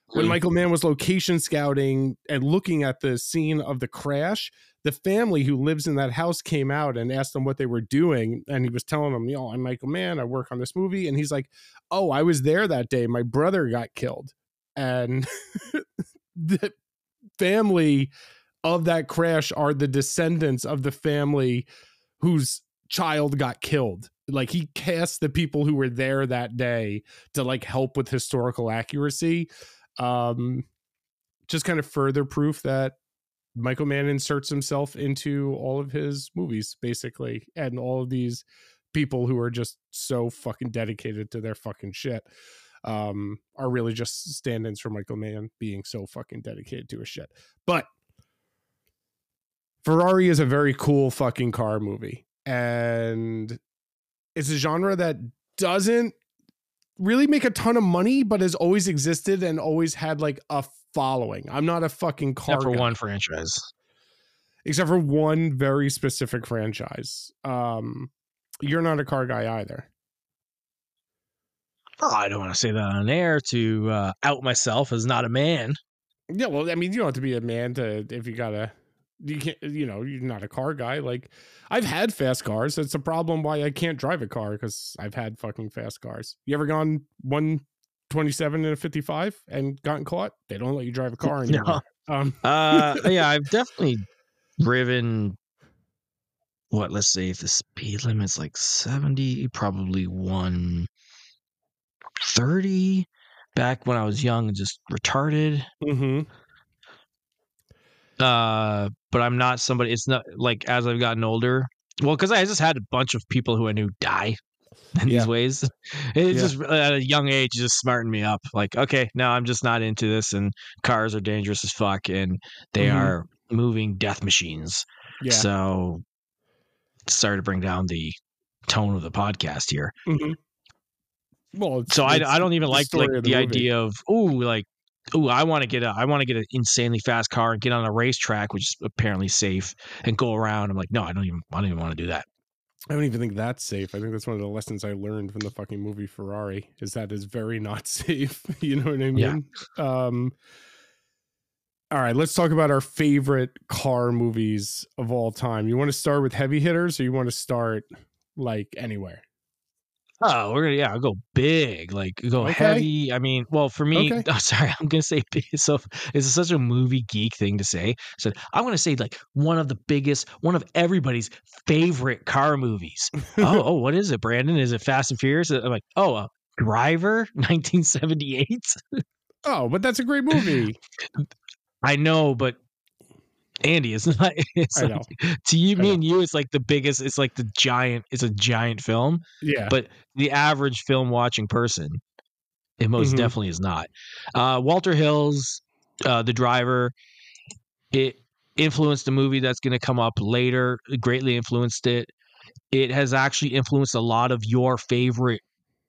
when Mm. Michael Mann was location scouting and looking at the scene of the crash, the family who lives in that house came out and asked him what they were doing. And he was telling them, you know, I'm Michael Mann. I work on this movie. And he's like, oh, I was there that day. My brother got killed. And *laughs* the family of that crash are the descendants of the family whose child got killed. Like he cast the people who were there that day to like help with historical accuracy um just kind of further proof that Michael Mann inserts himself into all of his movies basically and all of these people who are just so fucking dedicated to their fucking shit um are really just stand-ins for Michael Mann being so fucking dedicated to his shit. But Ferrari is a very cool fucking car movie and it's a genre that doesn't really make a ton of money, but has always existed and always had like a following. I'm not a fucking car except for guy, one franchise. except for one very specific franchise. Um, you're not a car guy either. Oh, I don't want to say that on air to uh, out myself as not a man. Yeah, well, I mean, you don't have to be a man to if you gotta. You can't, you know, you're not a car guy. Like, I've had fast cars. That's a problem why I can't drive a car because I've had fucking fast cars. You ever gone one twenty seven and a fifty five and gotten caught? They don't let you drive a car *laughs* No. anymore. Um, Uh, *laughs* yeah, I've definitely driven. What? Let's say if the speed limit's like seventy, probably one thirty. Back when I was young and just retarded. mhm. Uh, but I'm not somebody. It's not like as I've gotten older. Well, because I just had a bunch of people who I knew die *laughs* in Yeah. these ways. It Yeah. just at a young age just smartened me up. Like, okay, now I'm just not into this, and cars are dangerous as fuck, and they Mhm. are moving death machines. Yeah. So, sorry to bring down the tone of the podcast here. Mhm. Well, So I, I don't even like like of the, idea of oh like oh I want to get a I want to get an insanely fast car and get on a racetrack which is apparently safe and go around. I'm like no I don't even I don't even want to do that. I don't even think that's safe. I think that's one of the lessons I learned from the fucking movie Ferrari is that is very not *laughs* safe. *laughs* you know what I mean? Yeah. Um all right, let's talk about our favorite car movies of all time. You want to start with heavy hitters or you want to start like anywhere? Oh, we're gonna yeah, I'll go big, like go Okay. heavy. I mean, well, for me, Okay. *laughs* oh, sorry, I'm gonna say big. *laughs* So it's such a movie geek thing to say. So I'm gonna say like one of the biggest, one of everybody's favorite car movies. oh, oh, what is it, Brandon? Is it Fast and Furious? I'm like, oh, uh, Driver, *laughs* 1978. Oh, but that's a great movie. I know, but Andy, it's *laughs* not. It's I like, to you, me know. and you, it's like the biggest. It's like the giant. It's a giant film. Yeah. but the average film watching person it most Mhm. definitely is not uh walter hill's uh the driver it influenced a movie that's going to come up later greatly influenced it it has actually influenced a lot of your favorite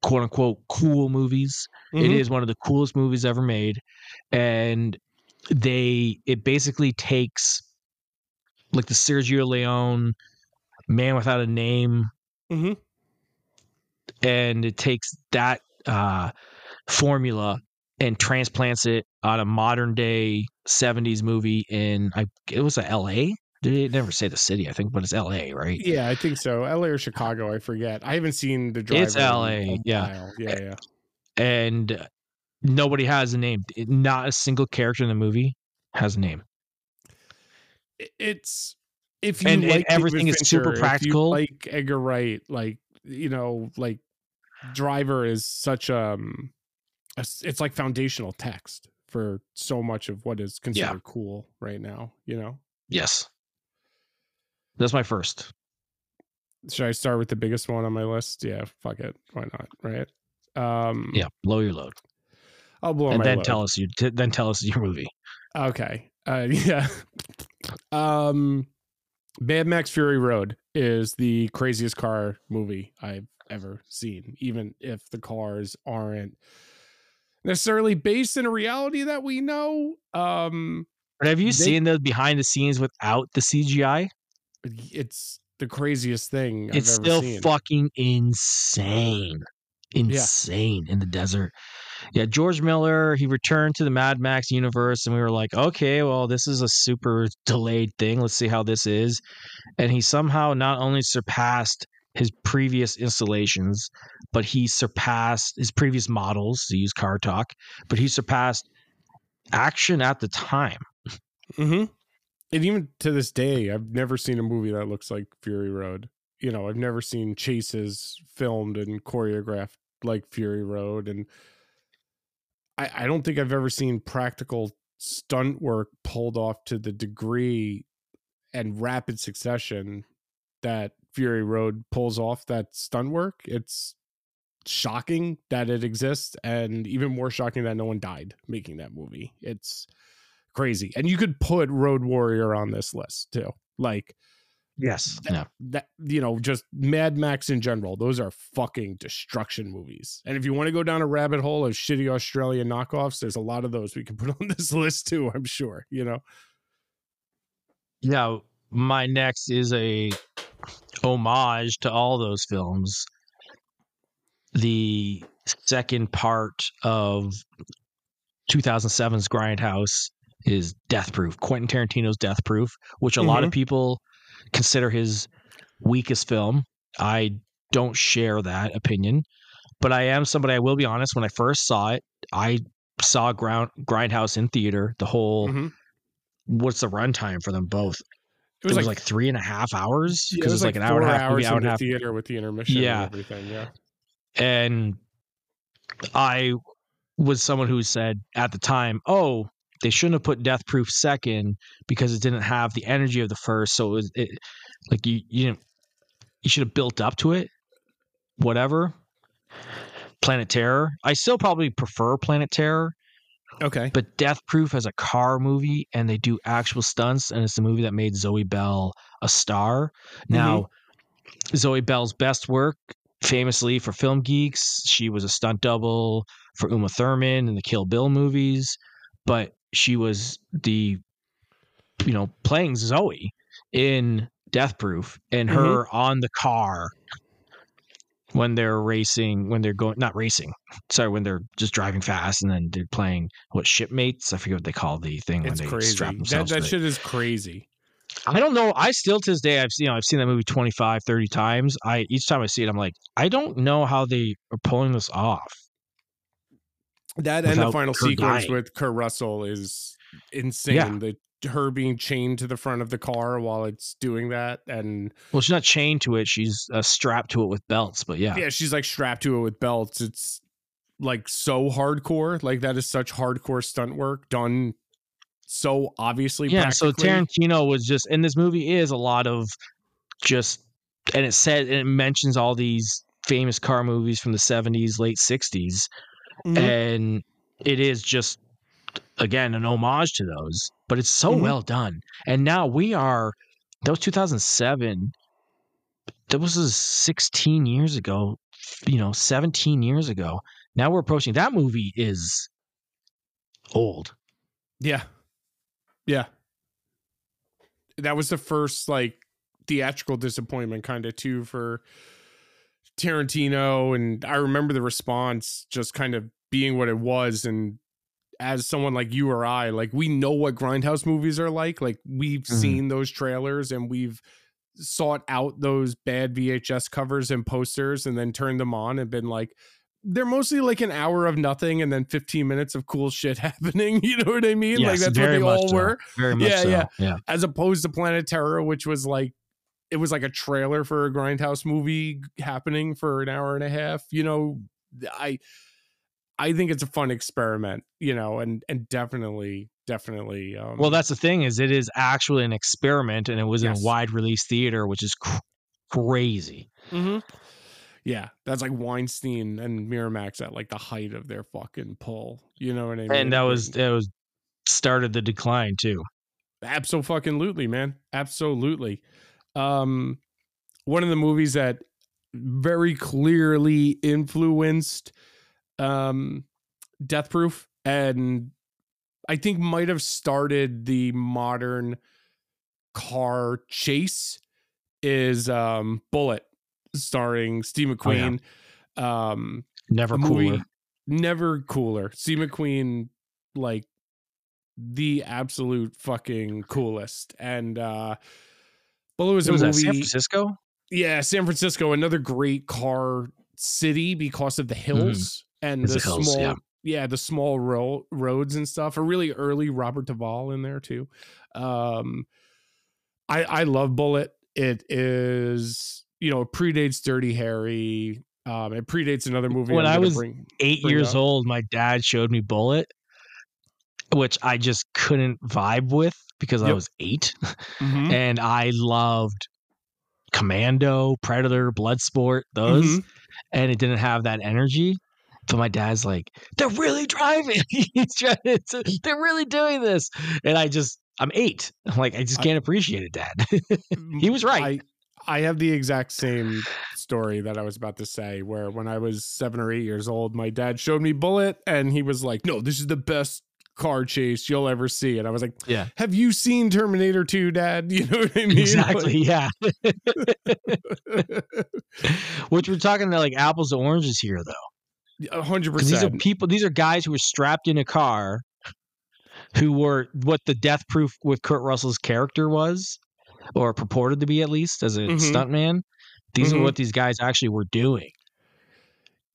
quote unquote cool movies it Mhm. is one of the coolest movies ever made and they it basically takes like the Sergio Leone Man Without a Name, hmm and it takes that uh, formula and transplants it on a modern day 70s movie in I it was a LA. Did it never say the city, I think, but it's LA, right? Yeah, I think so. LA or Chicago, I forget. I haven't seen the driver. It's LA, yeah. yeah, yeah. And nobody has a name. Not a single character in the movie has a name. It's if you And- and like David everything is super Fincher, if you practical. like Edgar Wright, like you know, like Driver is such um, a it's like foundational text for so much of what is considered cool right now. You know, Yes. That's my first. should I start with the biggest one on my list? Yeah, fuck it, why not? Right? Um, Yeah, blow your load. I'll blow and my then load. tell us you t- then tell us your movie. Okay. Uh, *laughs* yeah. um, Mad Max Fury Road is the craziest car movie I've ever seen, even if the cars aren't necessarily based in a reality that we know. Um, But have you They- seen the behind the scenes without the CGI? it's the craziest thing it's I've still seen. fucking insane. Insane in the desert. Yeah, George Miller, he returned to the Mad Max universe, and we were like, okay, well, this is a super delayed thing. Let's see how this is. And he somehow not only surpassed his previous installations, but he surpassed his previous models, to use car talk, but he surpassed action at the time. hmm And even to this day, I've never seen a movie that looks like Fury Road. You know, I've never seen chases filmed and choreographed like Fury Road. And I, I don't think I've ever seen practical stunt work pulled off to the degree and rapid succession that Fury Road pulls off that stunt work. It's shocking that it exists and even more shocking that no one died making that movie. It's crazy. And you could put Road Warrior on this list too. Like Yes. That- Yeah. that you know, just Mad Max in general. Those are fucking destruction movies. And if you want to go down a rabbit hole of shitty Australian knockoffs, there's a lot of those we can *laughs* put on this list too, I'm sure, you know. Yeah, my next is a homage to all those films. The second part of 2007's Grindhouse is Death Proof, Quentin Tarantino's Death Proof, which a lot of mm-hmm. people consider his weakest film. I don't share that opinion, but I am somebody I will be honest, when I first saw it, I saw Ground Grindhouse in theater, the whole Mhm. what's the runtime for them both? It was, It was, like, three and a half hours yeah, it because was it's like, an hour and a half hours hour in and a half. theater with the intermission Yeah. and everything. Yeah. And I was someone who said at the time, "Oh, they shouldn't have put Death Proof second because it didn't have the energy of the first. So it was it, like you you didn't you should have built up to it. Whatever. Planet Terror. I still probably prefer Planet Terror, Okay. but Death Proof as a car movie and they do actual stunts and it's the movie that made Zoe Bell a star. Mm-hmm. Now, Zoe Bell's best work famously for film geeks, she was a stunt double for Uma Thurman in the Kill Bill movies, but she was the you know, playing Zoe in Death Proof and her mm-hmm. on the car when they're racing, when they're going, not racing, sorry, when they're just driving fast and then they're playing what ship's mast. I forget what they call the thing It's when they crazy. strap That, themselves. that to it. shit is crazy. I don't know. I still to this day I've seen you know, I've seen that movie 25, 30 times. I each time I see it, I'm like, I don't know how they are pulling this off. That and the final sequence dying. with Kurt Russell is insane. The her being chained to the front of the car while it's doing that, and Well, she's not chained to it; she's uh, strapped to it with belts. But yeah, yeah, she's like strapped to it with belts. It's like so hardcore. Like that is such hardcore stunt work done so obviously. yeah. So. Tarantino was just, and this movie is a lot of just, and it said and it mentions all these famous car movies from the 70s, late 60s, Mhm. and it is just again an homage to those but it's so Mhm. well done and now we are that was 2007 that was uh, 16 years ago you know 17 years ago now we're approaching that movie is old Yeah. Yeah. that was the first like theatrical disappointment kind of too for Tarantino and I remember the response just kind of being what it was and as someone like you or I like we know what grindhouse movies are like like we've Mhm. seen those trailers and we've sought out those bad VHS covers and posters and then turned them on and been like they're mostly like an hour of nothing and then 15 minutes of cool shit *laughs* happening you know what I mean like that's what they all so. were Very much Yeah, so. yeah. yeah. as opposed to Planet Terror, which was like it was like a trailer for a grindhouse movie happening for an hour and a half. You know, I I think it's a fun experiment, you know, and and definitely, definitely um Well, that's the thing is it is actually an experiment, and it was Yes. in a wide release theater, which is cr- crazy. mhm. yeah, that's like Weinstein and Miramax at like the height of their fucking pull. You know what I mean? And that was that was started the decline too. Absolutely, man. Absolutely. Um, one of the movies that very clearly influenced um, Death Proof and I think might have started the modern car chase is um, Bullitt, starring Steve Oh, yeah. McQueen. Um, Never cooler. movie never cooler. Steve McQueen, like the absolute fucking coolest. And uh well, it was What was a that San. Francisco? yeah, San Francisco, another great car city because of the hills and It's the, hills, small, yeah. yeah. the small ro- roads and stuff. A really early Robert Duvall in there too. Um, I I love Bullitt. It is you know it predates Dirty Harry. Um, it predates another movie. When I was bring, Eight bring years up. old, my dad showed me Bullitt, which I just couldn't vibe with because I was eight, Mhm. *laughs* and I loved Commando, Predator, Bloodsport, those, Mhm. and it didn't have that energy. So my dad's like, "They're really driving. *laughs* He's trying to, they're really doing this," and I just, I'm eight. I'm like, I just can't appreciate it, Dad. *laughs* He was right. I, I have the exact same story that I was about to say, where when I was seven or eight years old, my dad showed me Bullitt and he was like, No, this is the best car chase you'll ever see. And I was like, Yeah. Have you seen Terminator 2, Dad? *laughs* You know what I mean? exactly. Yeah. *laughs* Which we're talking about like apples to oranges here, though. A hundred percent. these are people, these are guys who were strapped in a car who were what the death proof with Kurt Russell's character was, or purported to be at least as a Mhm. stuntman. These Mhm. are what these guys actually were doing.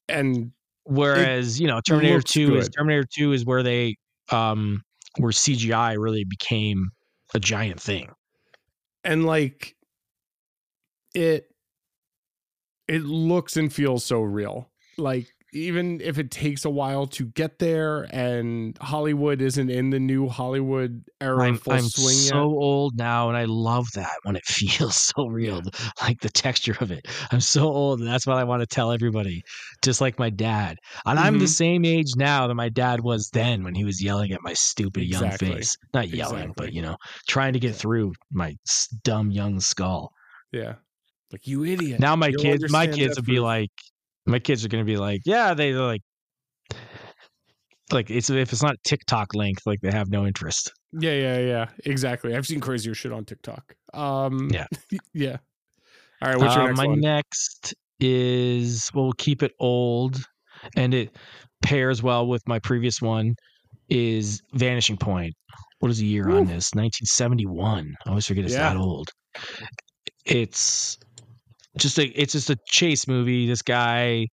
And Whereas, you know, Terminator looks 2 is. Terminator 2 is where they um where CGI really became a giant thing. and like it it looks and feels so real like even if it takes a while to get there and hollywood isn't in the new hollywood era I'm, full I'm swing so yet old now and I love that when it *laughs* feels so real, *laughs* like the texture of it. I'm so old and that's what I want to tell everybody, just like my dad. And I'm the Mhm. same age now that my dad was then when he was yelling at my stupid Exactly. young face. Not yelling, but you know, trying to get through my dumb young skull. yeah like you idiot Now my You'll kids, my kids would be like, my kids are gonna be like, yeah, they they're like, like it's if it's not TikTok length, like they have no interest. yeah yeah yeah exactly i've seen crazier shit on tiktok um Yeah. *laughs* yeah all right what's your Uh, next my one next is well, we'll keep it old, and it pairs well with my previous one. Is Vanishing Point? What is the year on this? 1971. I always forget it's Yeah. that old. It's just a it's just a chase movie. This guy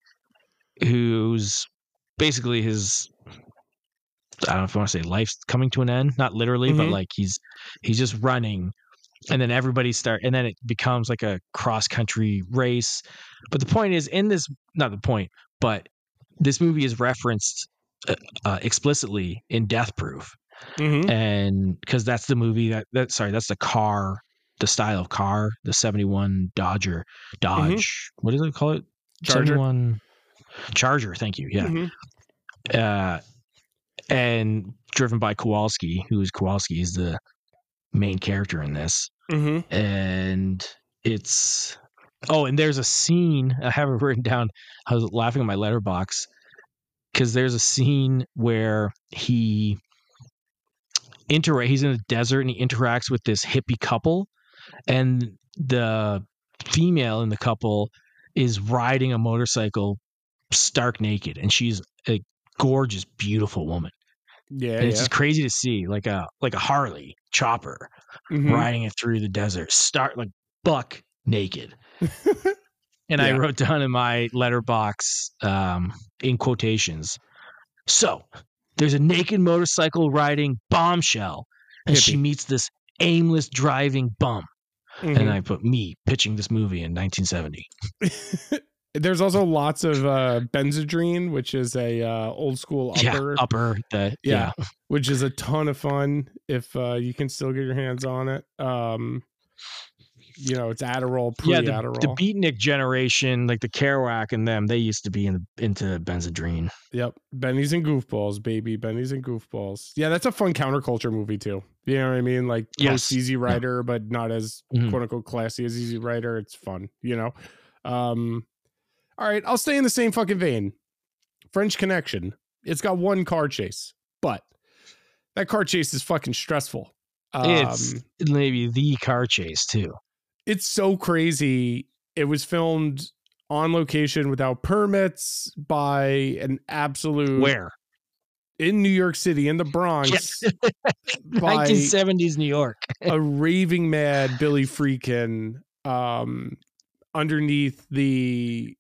who's basically his I don't know if I want to say life's coming to an end, not literally, but Mhm. like he's he's just running and then everybody start and then it becomes like a cross country race. But the point is in this not the point, but this movie is referenced uh, uh, explicitly in Death Proof Mhm. and because that's the movie that that sorry that's the car the style of car the 71 dodger dodge what do they call it Charger. 71 charger thank you yeah Mhm. uh and driven by kowalski who is kowalski is the main character in this Mhm. and it's oh and there's a scene *laughs* i have it written down i was laughing at my Letterboxd because there's a scene where he inter he's in the desert and he interacts with this hippie couple and the female in the couple is riding a motorcycle stark naked and she's a gorgeous beautiful woman. Yeah, and it's yeah. just crazy to see like a like a harley chopper Mhm. riding it through the desert start like buck naked. *laughs* And i wrote down in my Letterboxd um in quotations so there's a naked motorcycle riding bombshell and she meets this aimless driving bum Mhm. and i put me pitching this movie in 1970 *laughs* There's also lots of uh Benzedrine, which is a uh old school upper, yeah upper the Yeah. yeah, which is a ton of fun if uh you can still get your hands on it. Um you know, it's Adderall, pre yeah, Adderall. the, the beatnik generation like the kerouac and them they used to be in the, into benzedrine Yep. Benny's and Goofballs, baby. Benny's and Goofballs. Yeah, that's a fun counterculture movie too. You know what I mean? Like Yes. Easy Rider, but not as Mhm. quote unquote classy as Easy Rider. It's fun, you know? Um all right, I'll stay in the same fucking vein. French Connection. It's got one car chase, but that car chase is fucking stressful. Um, it's maybe the car chase too it's so crazy. It was filmed on location without permits by an absolute where? In New York City in the Bronx. *laughs* By 1970s new york. a *laughs* raving mad Billy Friedkin um underneath the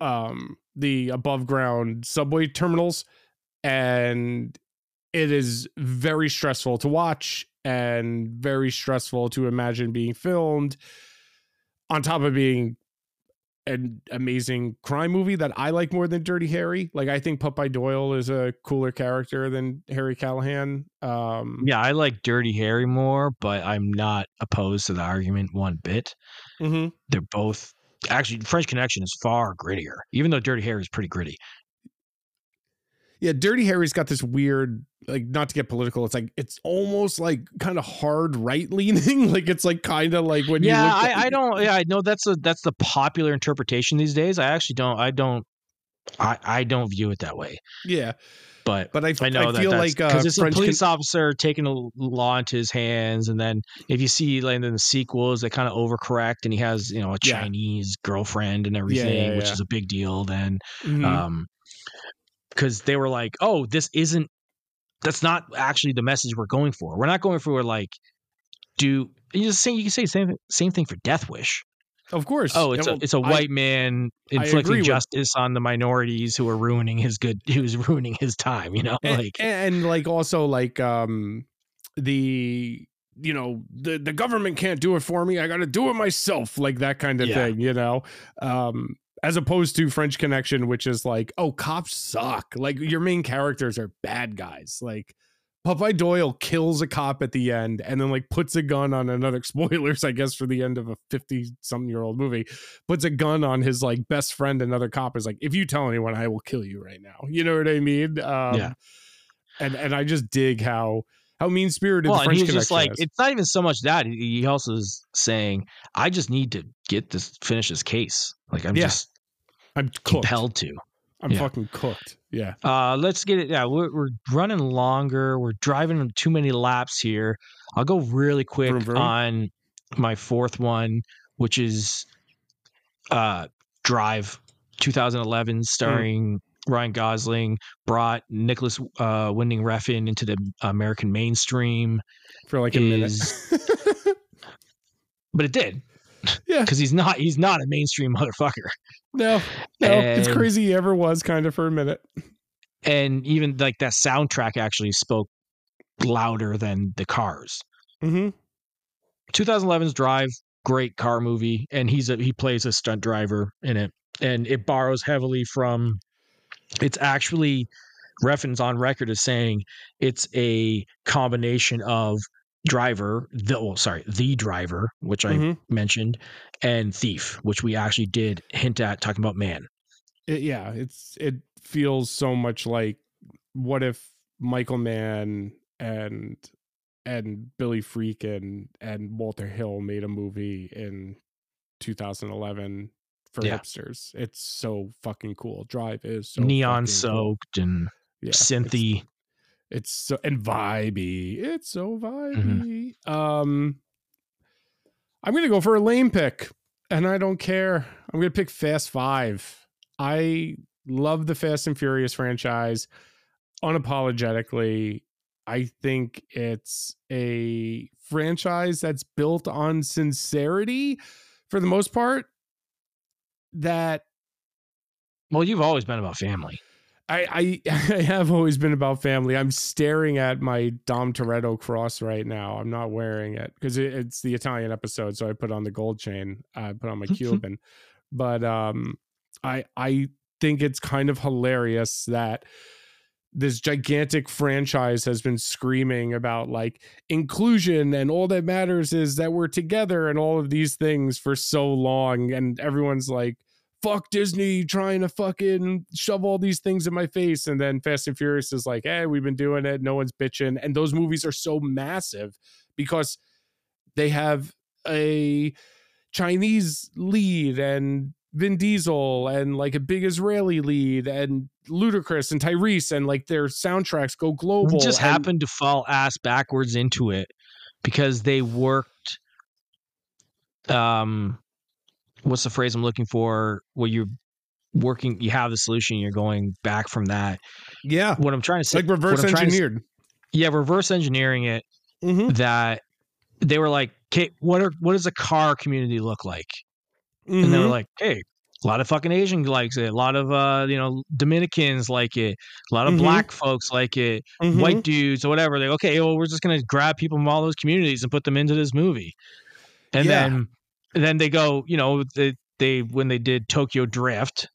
um the above ground subway terminals. And it is very stressful to watch and very stressful to imagine being filmed on top of being an amazing crime movie that I like more than Dirty Harry. Like I think Popeye Doyle is a cooler character than Harry Callahan. Um yeah i like dirty harry more but i'm not opposed to the argument one bit mhm. they're both actually french connection is far grittier even though dirty harry is pretty gritty Yeah, Dirty Harry's got this weird, like, not to get political. It's like it's almost like kind of hard right leaning. *laughs* like it's like kind of like when yeah you look I, at- I don't yeah i know that's a that's the popular interpretation these days i actually don't i don't i i don't view it that way yeah, but but I, I know I feel like uh, because it's a police con- officer taking a law into his hands, and then if you see like in the sequels, they kind of overcorrect, and he has you know a Yeah. Chinese girlfriend and yeah, everything, which yeah. is a big deal. Then, Mhm. um, because they were like, oh, this isn't, that's not actually the message we're going for. We're not going for like, do you just say you can say same same thing for Death Wish. of course. Oh, it's Yeah, a it's a I- white man agree inflicting with- justice on the minorities who are ruining his good, *laughs* who's ruining his time. You know, and, like and like also like um the you know the the government can't do it for me i gotta do it myself like that kind of Yeah. thing you know um as opposed to french connection which is like oh cops suck like your main characters are bad guys like Popeye Doyle kills a cop at the end and then like puts a gun on another *laughs* spoilers, I guess, for the end of a 50 something year old movie, puts a gun on his like best friend, another cop is like, if you tell anyone, I will kill you right now. You know what I mean? Um, Yeah. and and I just dig how how mean spirited well, the and French he's just like is. it's not even so much that he he also is saying, "I just need to get this finish this case. Like I'm Yeah. just I'm cooked. compelled to." I'm Yeah. fucking cooked. Yeah. Uh, let's get it. Yeah, we're, we're running longer. We're driving too many laps here. I'll go really quick Vroom, vroom. on my fourth one, which is uh, Drive 2011, starring Ryan Gosling, brought Nicolas uh, Winding Refn into the American mainstream, For like a Is- minute. *laughs* but it did yeah. *laughs* because he's not he's not a mainstream motherfucker. No. No. it's crazy he ever was kind of for a minute. And even like that soundtrack actually spoke louder than the cars. Mm-hmm. 2011's Drive, great car movie, and he's a he plays a stunt driver in it, and it borrows heavily from. It's actually Refn's on record as saying it's a combination of driver, the well, sorry, the driver, which I Mhm. mentioned, and thief, which we actually did hint at talking about man. It, yeah. It's it feels so much like what if Michael Mann and and Billy Friedkin and Walter Hill made a movie in 2011 for Yeah. hipsters. It's so fucking cool. Drive is so Neon fucking cool. soaked and Yeah, synthy. It's so and vibey. It's so vibey. Um I'm gonna go for a lame pick, and I don't care. I'm gonna pick Fast Five. I love the Fast and Furious franchise unapologetically. I think it's a franchise that's built on sincerity for the most part. That Well, you've always been about family. I, I *laughs* I have always been about family. I'm staring at my Dom Toretto cross right now. I'm not wearing it because it, it's the Italian episode, so I put on the gold chain. I put on my *laughs* Cuban, but um, I I think it's kind of hilarious that this gigantic franchise has been screaming about like inclusion and all that matters is that we're together and all of these things for so long and everyone's like fuck Disney trying to fucking shove all these things in my face. And then Fast and Furious is like, hey, we've been doing it. No one's bitching. And those movies are so massive because they have a Chinese lead and Vin Diesel and like a big Israeli lead and Ludacris and Tyrese and like their soundtracks go global. We just and- happened to fall ass backwards into it because they worked um what's the phrase I'm looking for where you're working you have the solution you're going back from that yeah, what i'm trying to say like reverse what I'm trying to s- engineered. yeah reverse engineering it Mm-hmm. that they were like okay what are what does a car community look like and they were like hey a lot of fucking asian likes it a lot of uh you know dominicans like it a lot of Mhm. black folks like it Mm-hmm. white dudes or whatever. They're okay. Well, we're just gonna grab people from all those communities and put them into this movie, and Yeah. then then they go. You know, they, they when they did Tokyo Drift,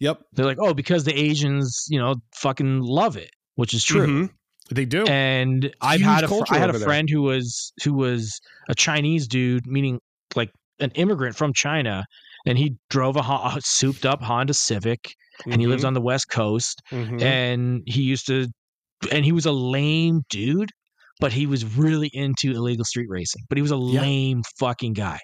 Yep. they're like, oh, because the Asians, you know, fucking love it, which is true. Mhm. They do. And I've had a I had a over there. friend who was who was a Chinese dude, meaning like an immigrant from China, and he drove a, a souped up Honda Civic, and he lives on the West Coast, Mhm. and he used to and he was a lame dude but he was really into illegal street racing but he was a Yeah. lame fucking guy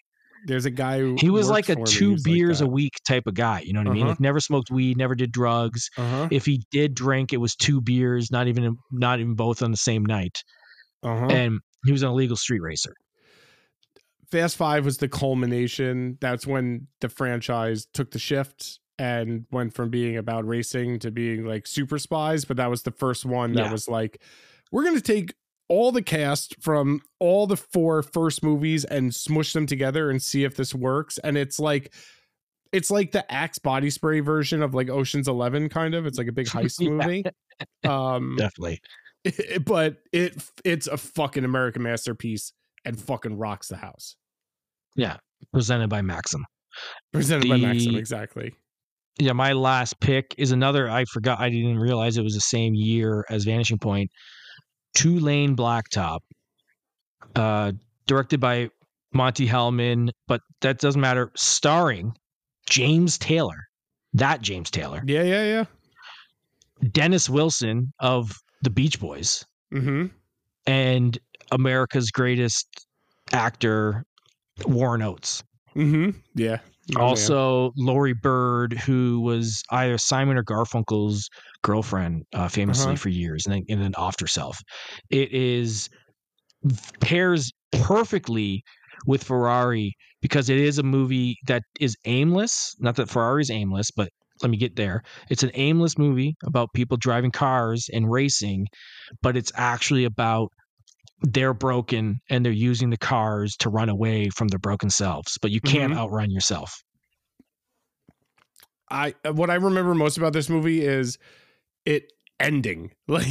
There's a guy who he was like a two who's like beers a week type of guy you know what i mean Uh-huh. like never smoked weed never did drugs Uh-huh. if he did drink it was two beers not even not even both on the same night Uh-huh. and he was an illegal street racer Fast Five was the culmination. That's when the franchise took the shift and went from being about racing to being like super spies. But that was the first one that Yeah. was like, we're going to take all the cast from all the four first movies and smush them together and see if this works. And it's like, it's like the Axe body spray version of like Ocean's Eleven, kind of. It's like a big heist *laughs* Yeah. movie. Um, *laughs* definitely *laughs* but it it's a fucking American masterpiece and fucking rocks the house. Yeah, presented by maxim Presented by Maxim, exactly. yeah my last pick is another i forgot i didn't realize it was the same year as vanishing point two lane blacktop uh directed by monte hellman but that doesn't matter starring james taylor that james taylor Yeah, yeah, yeah. dennis wilson of the beach boys Mm-hmm. and america's greatest actor warren oates Mm-hmm. Yeah. Oh, man. also Laurie Bird, who was either Simon or Garfunkel's girlfriend, uh, famously Uh-huh. for years, and then, and then offed herself. It is pairs perfectly with Ferrari because it is a movie that is aimless. Not that Ferrari is aimless, but let me get there. It's an aimless movie about people driving cars and racing, but it's actually about they're broken and they're using the cars to run away from their broken selves, but you can't Mhm. outrun yourself. I what I remember most about this movie is it ending. *laughs* Like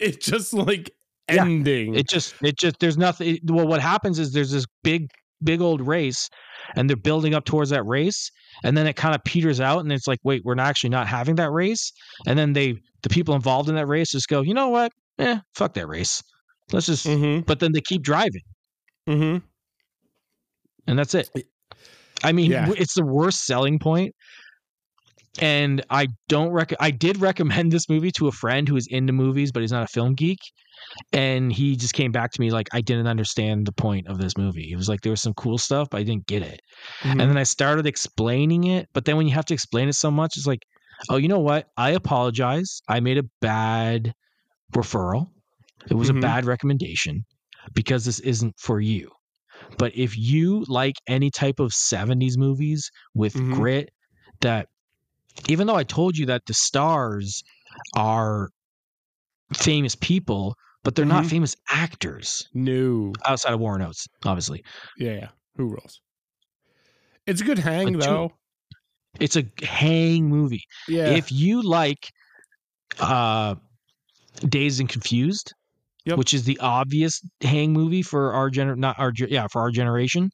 it just like Yeah. ending. It just, it just, there's nothing. it- well, what happens is there's this big, big old race, and they're building up towards that race, and then it kind of peters out, and it's like, wait, we're not actually not having that race, and then they, the people involved in that race, just go, you know what? Eh, fuck that race. Let's just. mm-hmm. But then they keep driving, Mm-hmm. and that's it. I mean, Yeah. it's the worst selling point. And I don't rec. I did recommend this movie to a friend who is into movies, but he's not a film geek. And he just came back to me like, I didn't understand the point of this movie. It was like there was some cool stuff, but I didn't get it. Mm-hmm. And then I started explaining it, but then when you have to explain it so much, it's like, oh, you know what? I apologize. I made a bad referral. It was Mhm. a bad recommendation because this isn't for you. But if you like any type of 70s movies with Mhm. grit, that even though I told you that the stars are famous people, but they're not Mhm. famous actors No. outside of Warren Oates, obviously. Yeah, yeah. Who rolls? It's a good hang two- though. It's a hang movie. Yeah. If you like uh Dazed and Confused, Yep. which is the obvious hang movie for our gener not our yeah, for our generation.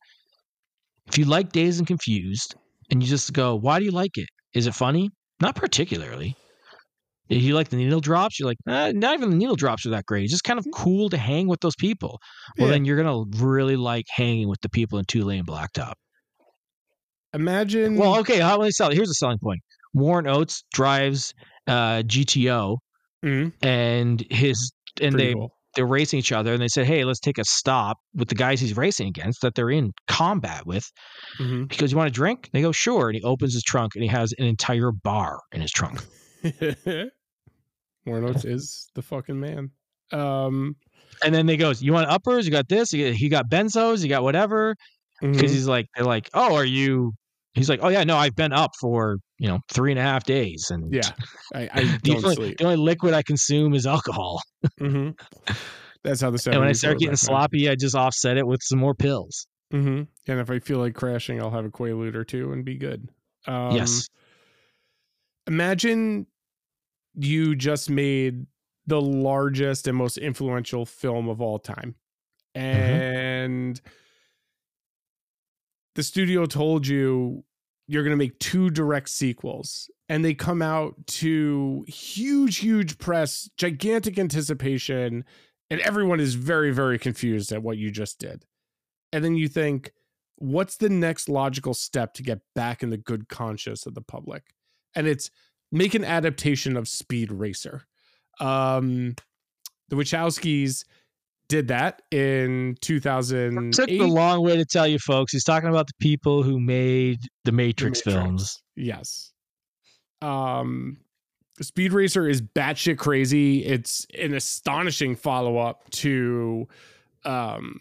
If you like Dazed and Confused and you just go, why do you like it? Is it funny? Not particularly. If you like the needle drops, you're like, eh, not even the needle drops are that great. It's just kind of cool to hang with those people. Well, Yeah. then you're gonna really like hanging with the people in Two Lane Blacktop. Imagine Well, okay, how many sell? Here's a selling point. Warren Oates drives uh, GTO, Mhm. and his and Pretty they cool. They're racing each other, and they said, "Hey, let's take a stop with the guys he's racing against that they're in combat with." Mhm. Because you want a drink? They go, "Sure." And he opens his trunk, and he has an entire bar in his trunk. *laughs* Warren Oates is the fucking man. Um And then they goes, "You want uppers? You got this. You got, he got benzos. You got whatever." Because mhm. he's like, they're like, "Oh, are you?" He's like, "Oh yeah, no, I've been up for you know three and a half days, and yeah, I, I *laughs* the only, sleep. the only liquid I consume is alcohol." hmm That's how the And when I start getting sloppy, I just offset it with some more pills. Mhm. And if I feel like crashing, I'll have a Quaalude or two and be good. Um, yes. Imagine you just made the largest and most influential film of all time. And the studio told you you're going to make two direct sequels. And they come out to huge, huge press, gigantic anticipation. And everyone is very, very confused at what you just did. And then you think, what's the next logical step to get back in the good conscience of the public? And it's make an adaptation of Speed Racer. Um, the Wachowskis did that in 2000. Took the long way to tell you folks. He's talking about the people who made the Matrix, Matrix. films. Yes. Um, Speed Racer is batshit crazy. It's an astonishing follow up to um,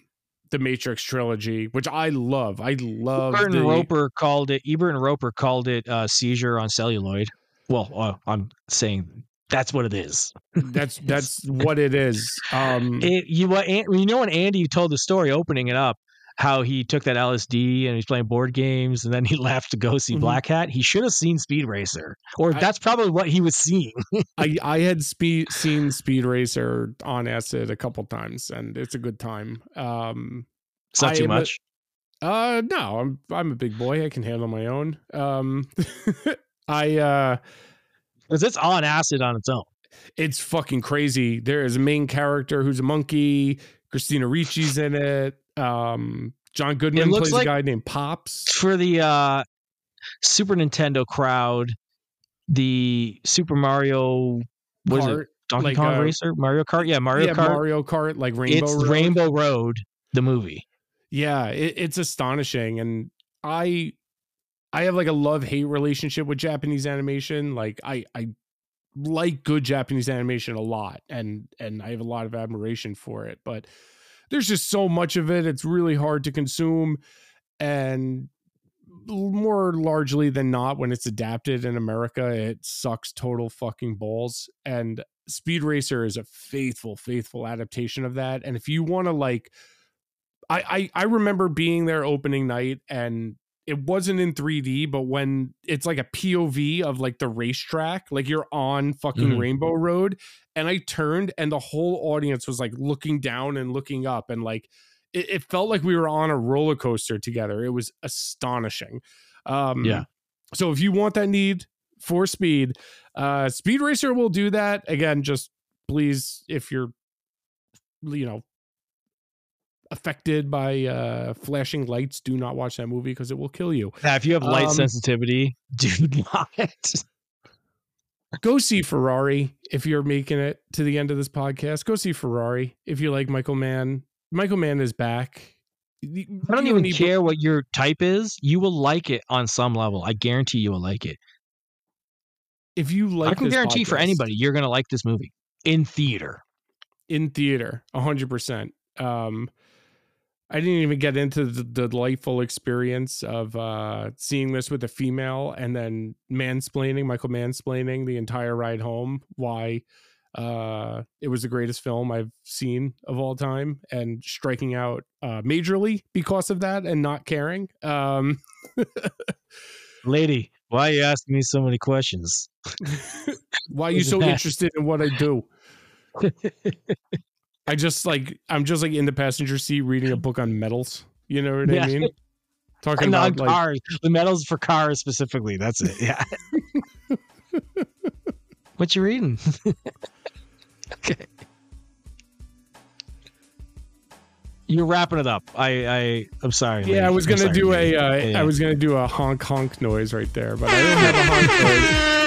the Matrix trilogy, which I love. I love Ebert the and Roeper called it. Ebert and Roeper called it uh, seizure on celluloid. Well, uh, I'm saying that's what it is. that's *laughs* that's what it is. Um, It, you what? You know when Andy told the story opening it up, how he took that LSD and he's playing board games, and then he *laughs* left to go see Mhm. Black Hat. He should have seen Speed Racer, or I- that's probably what he was seeing. *laughs* I I had speed seen Speed Racer on acid a couple times, and it's a good time. Um, It's not I too am a- much. Uh no, I'm I'm a big boy. I can handle my own. Um I uh Because it's on acid on its own. it's fucking crazy. There is a main character who's a monkey. Christina Ricci's in it. Um John Goodman plays like- a guy named Pops. for the uh Super Nintendo crowd, the Super Mario was it Donkey like, Kong uh, Racer, Mario Kart? Yeah, Mario yeah, Kart. Mario Kart, like Rainbow it's Road. Rainbow Road, the movie. Yeah, it, it's astonishing, and I, I have like a love hate relationship with Japanese animation. Like I, I like good Japanese animation a lot, and and I have a lot of admiration for it. But there's just so much of it; it's really hard to consume, and more largely than not, when it's adapted in America, it sucks total fucking balls. And Speed Racer is a faithful, faithful adaptation of that. And if you want to like I, I I remember being there opening night and it wasn't in 3D, but when it's like a POV of like the racetrack, like you're on fucking Mhm. Rainbow Road, and I turned and the whole audience was like looking down and looking up, and like it, it felt like we were on a roller coaster together. It was astonishing. Um, Yeah. So if you want that need for speed, uh, Speed Racer will do that. Again, just please, if you're, you know, affected by uh flashing lights do not watch that movie because it will kill you Now, if you have light Um, sensitivity, *laughs* do not. go see ferrari if you're making it to the end of this podcast go see ferrari if you like michael mann michael mann is back I don't even care what your type is. You will like it on some level. I guarantee you will like it. if you like I can guarantee for anybody, you're going to like this movie in theater. in theater, hundred percent. Um, I didn't even get into the, the delightful experience of uh, seeing this with a female and then mansplaining, Michael mansplaining the entire ride home why uh, it was the greatest film I've seen of all time and striking out uh, majorly because of that and not caring. Um, *laughs* Lady, why are you asking me so many questions? *laughs* why are you so *laughs* interested in what I do? I just like I'm just like in the passenger seat reading a book on metals. You know what yeah. I mean? *laughs* Talking about like, cars, the metals for cars specifically. That's it. Yeah. *laughs* what you reading? *laughs* okay. You're wrapping it up. I, I, I'm sorry. Yeah, I was gonna sorry, do a. Uh, yeah. I was gonna do a honk honk noise right there, but I didn't have a honk noise.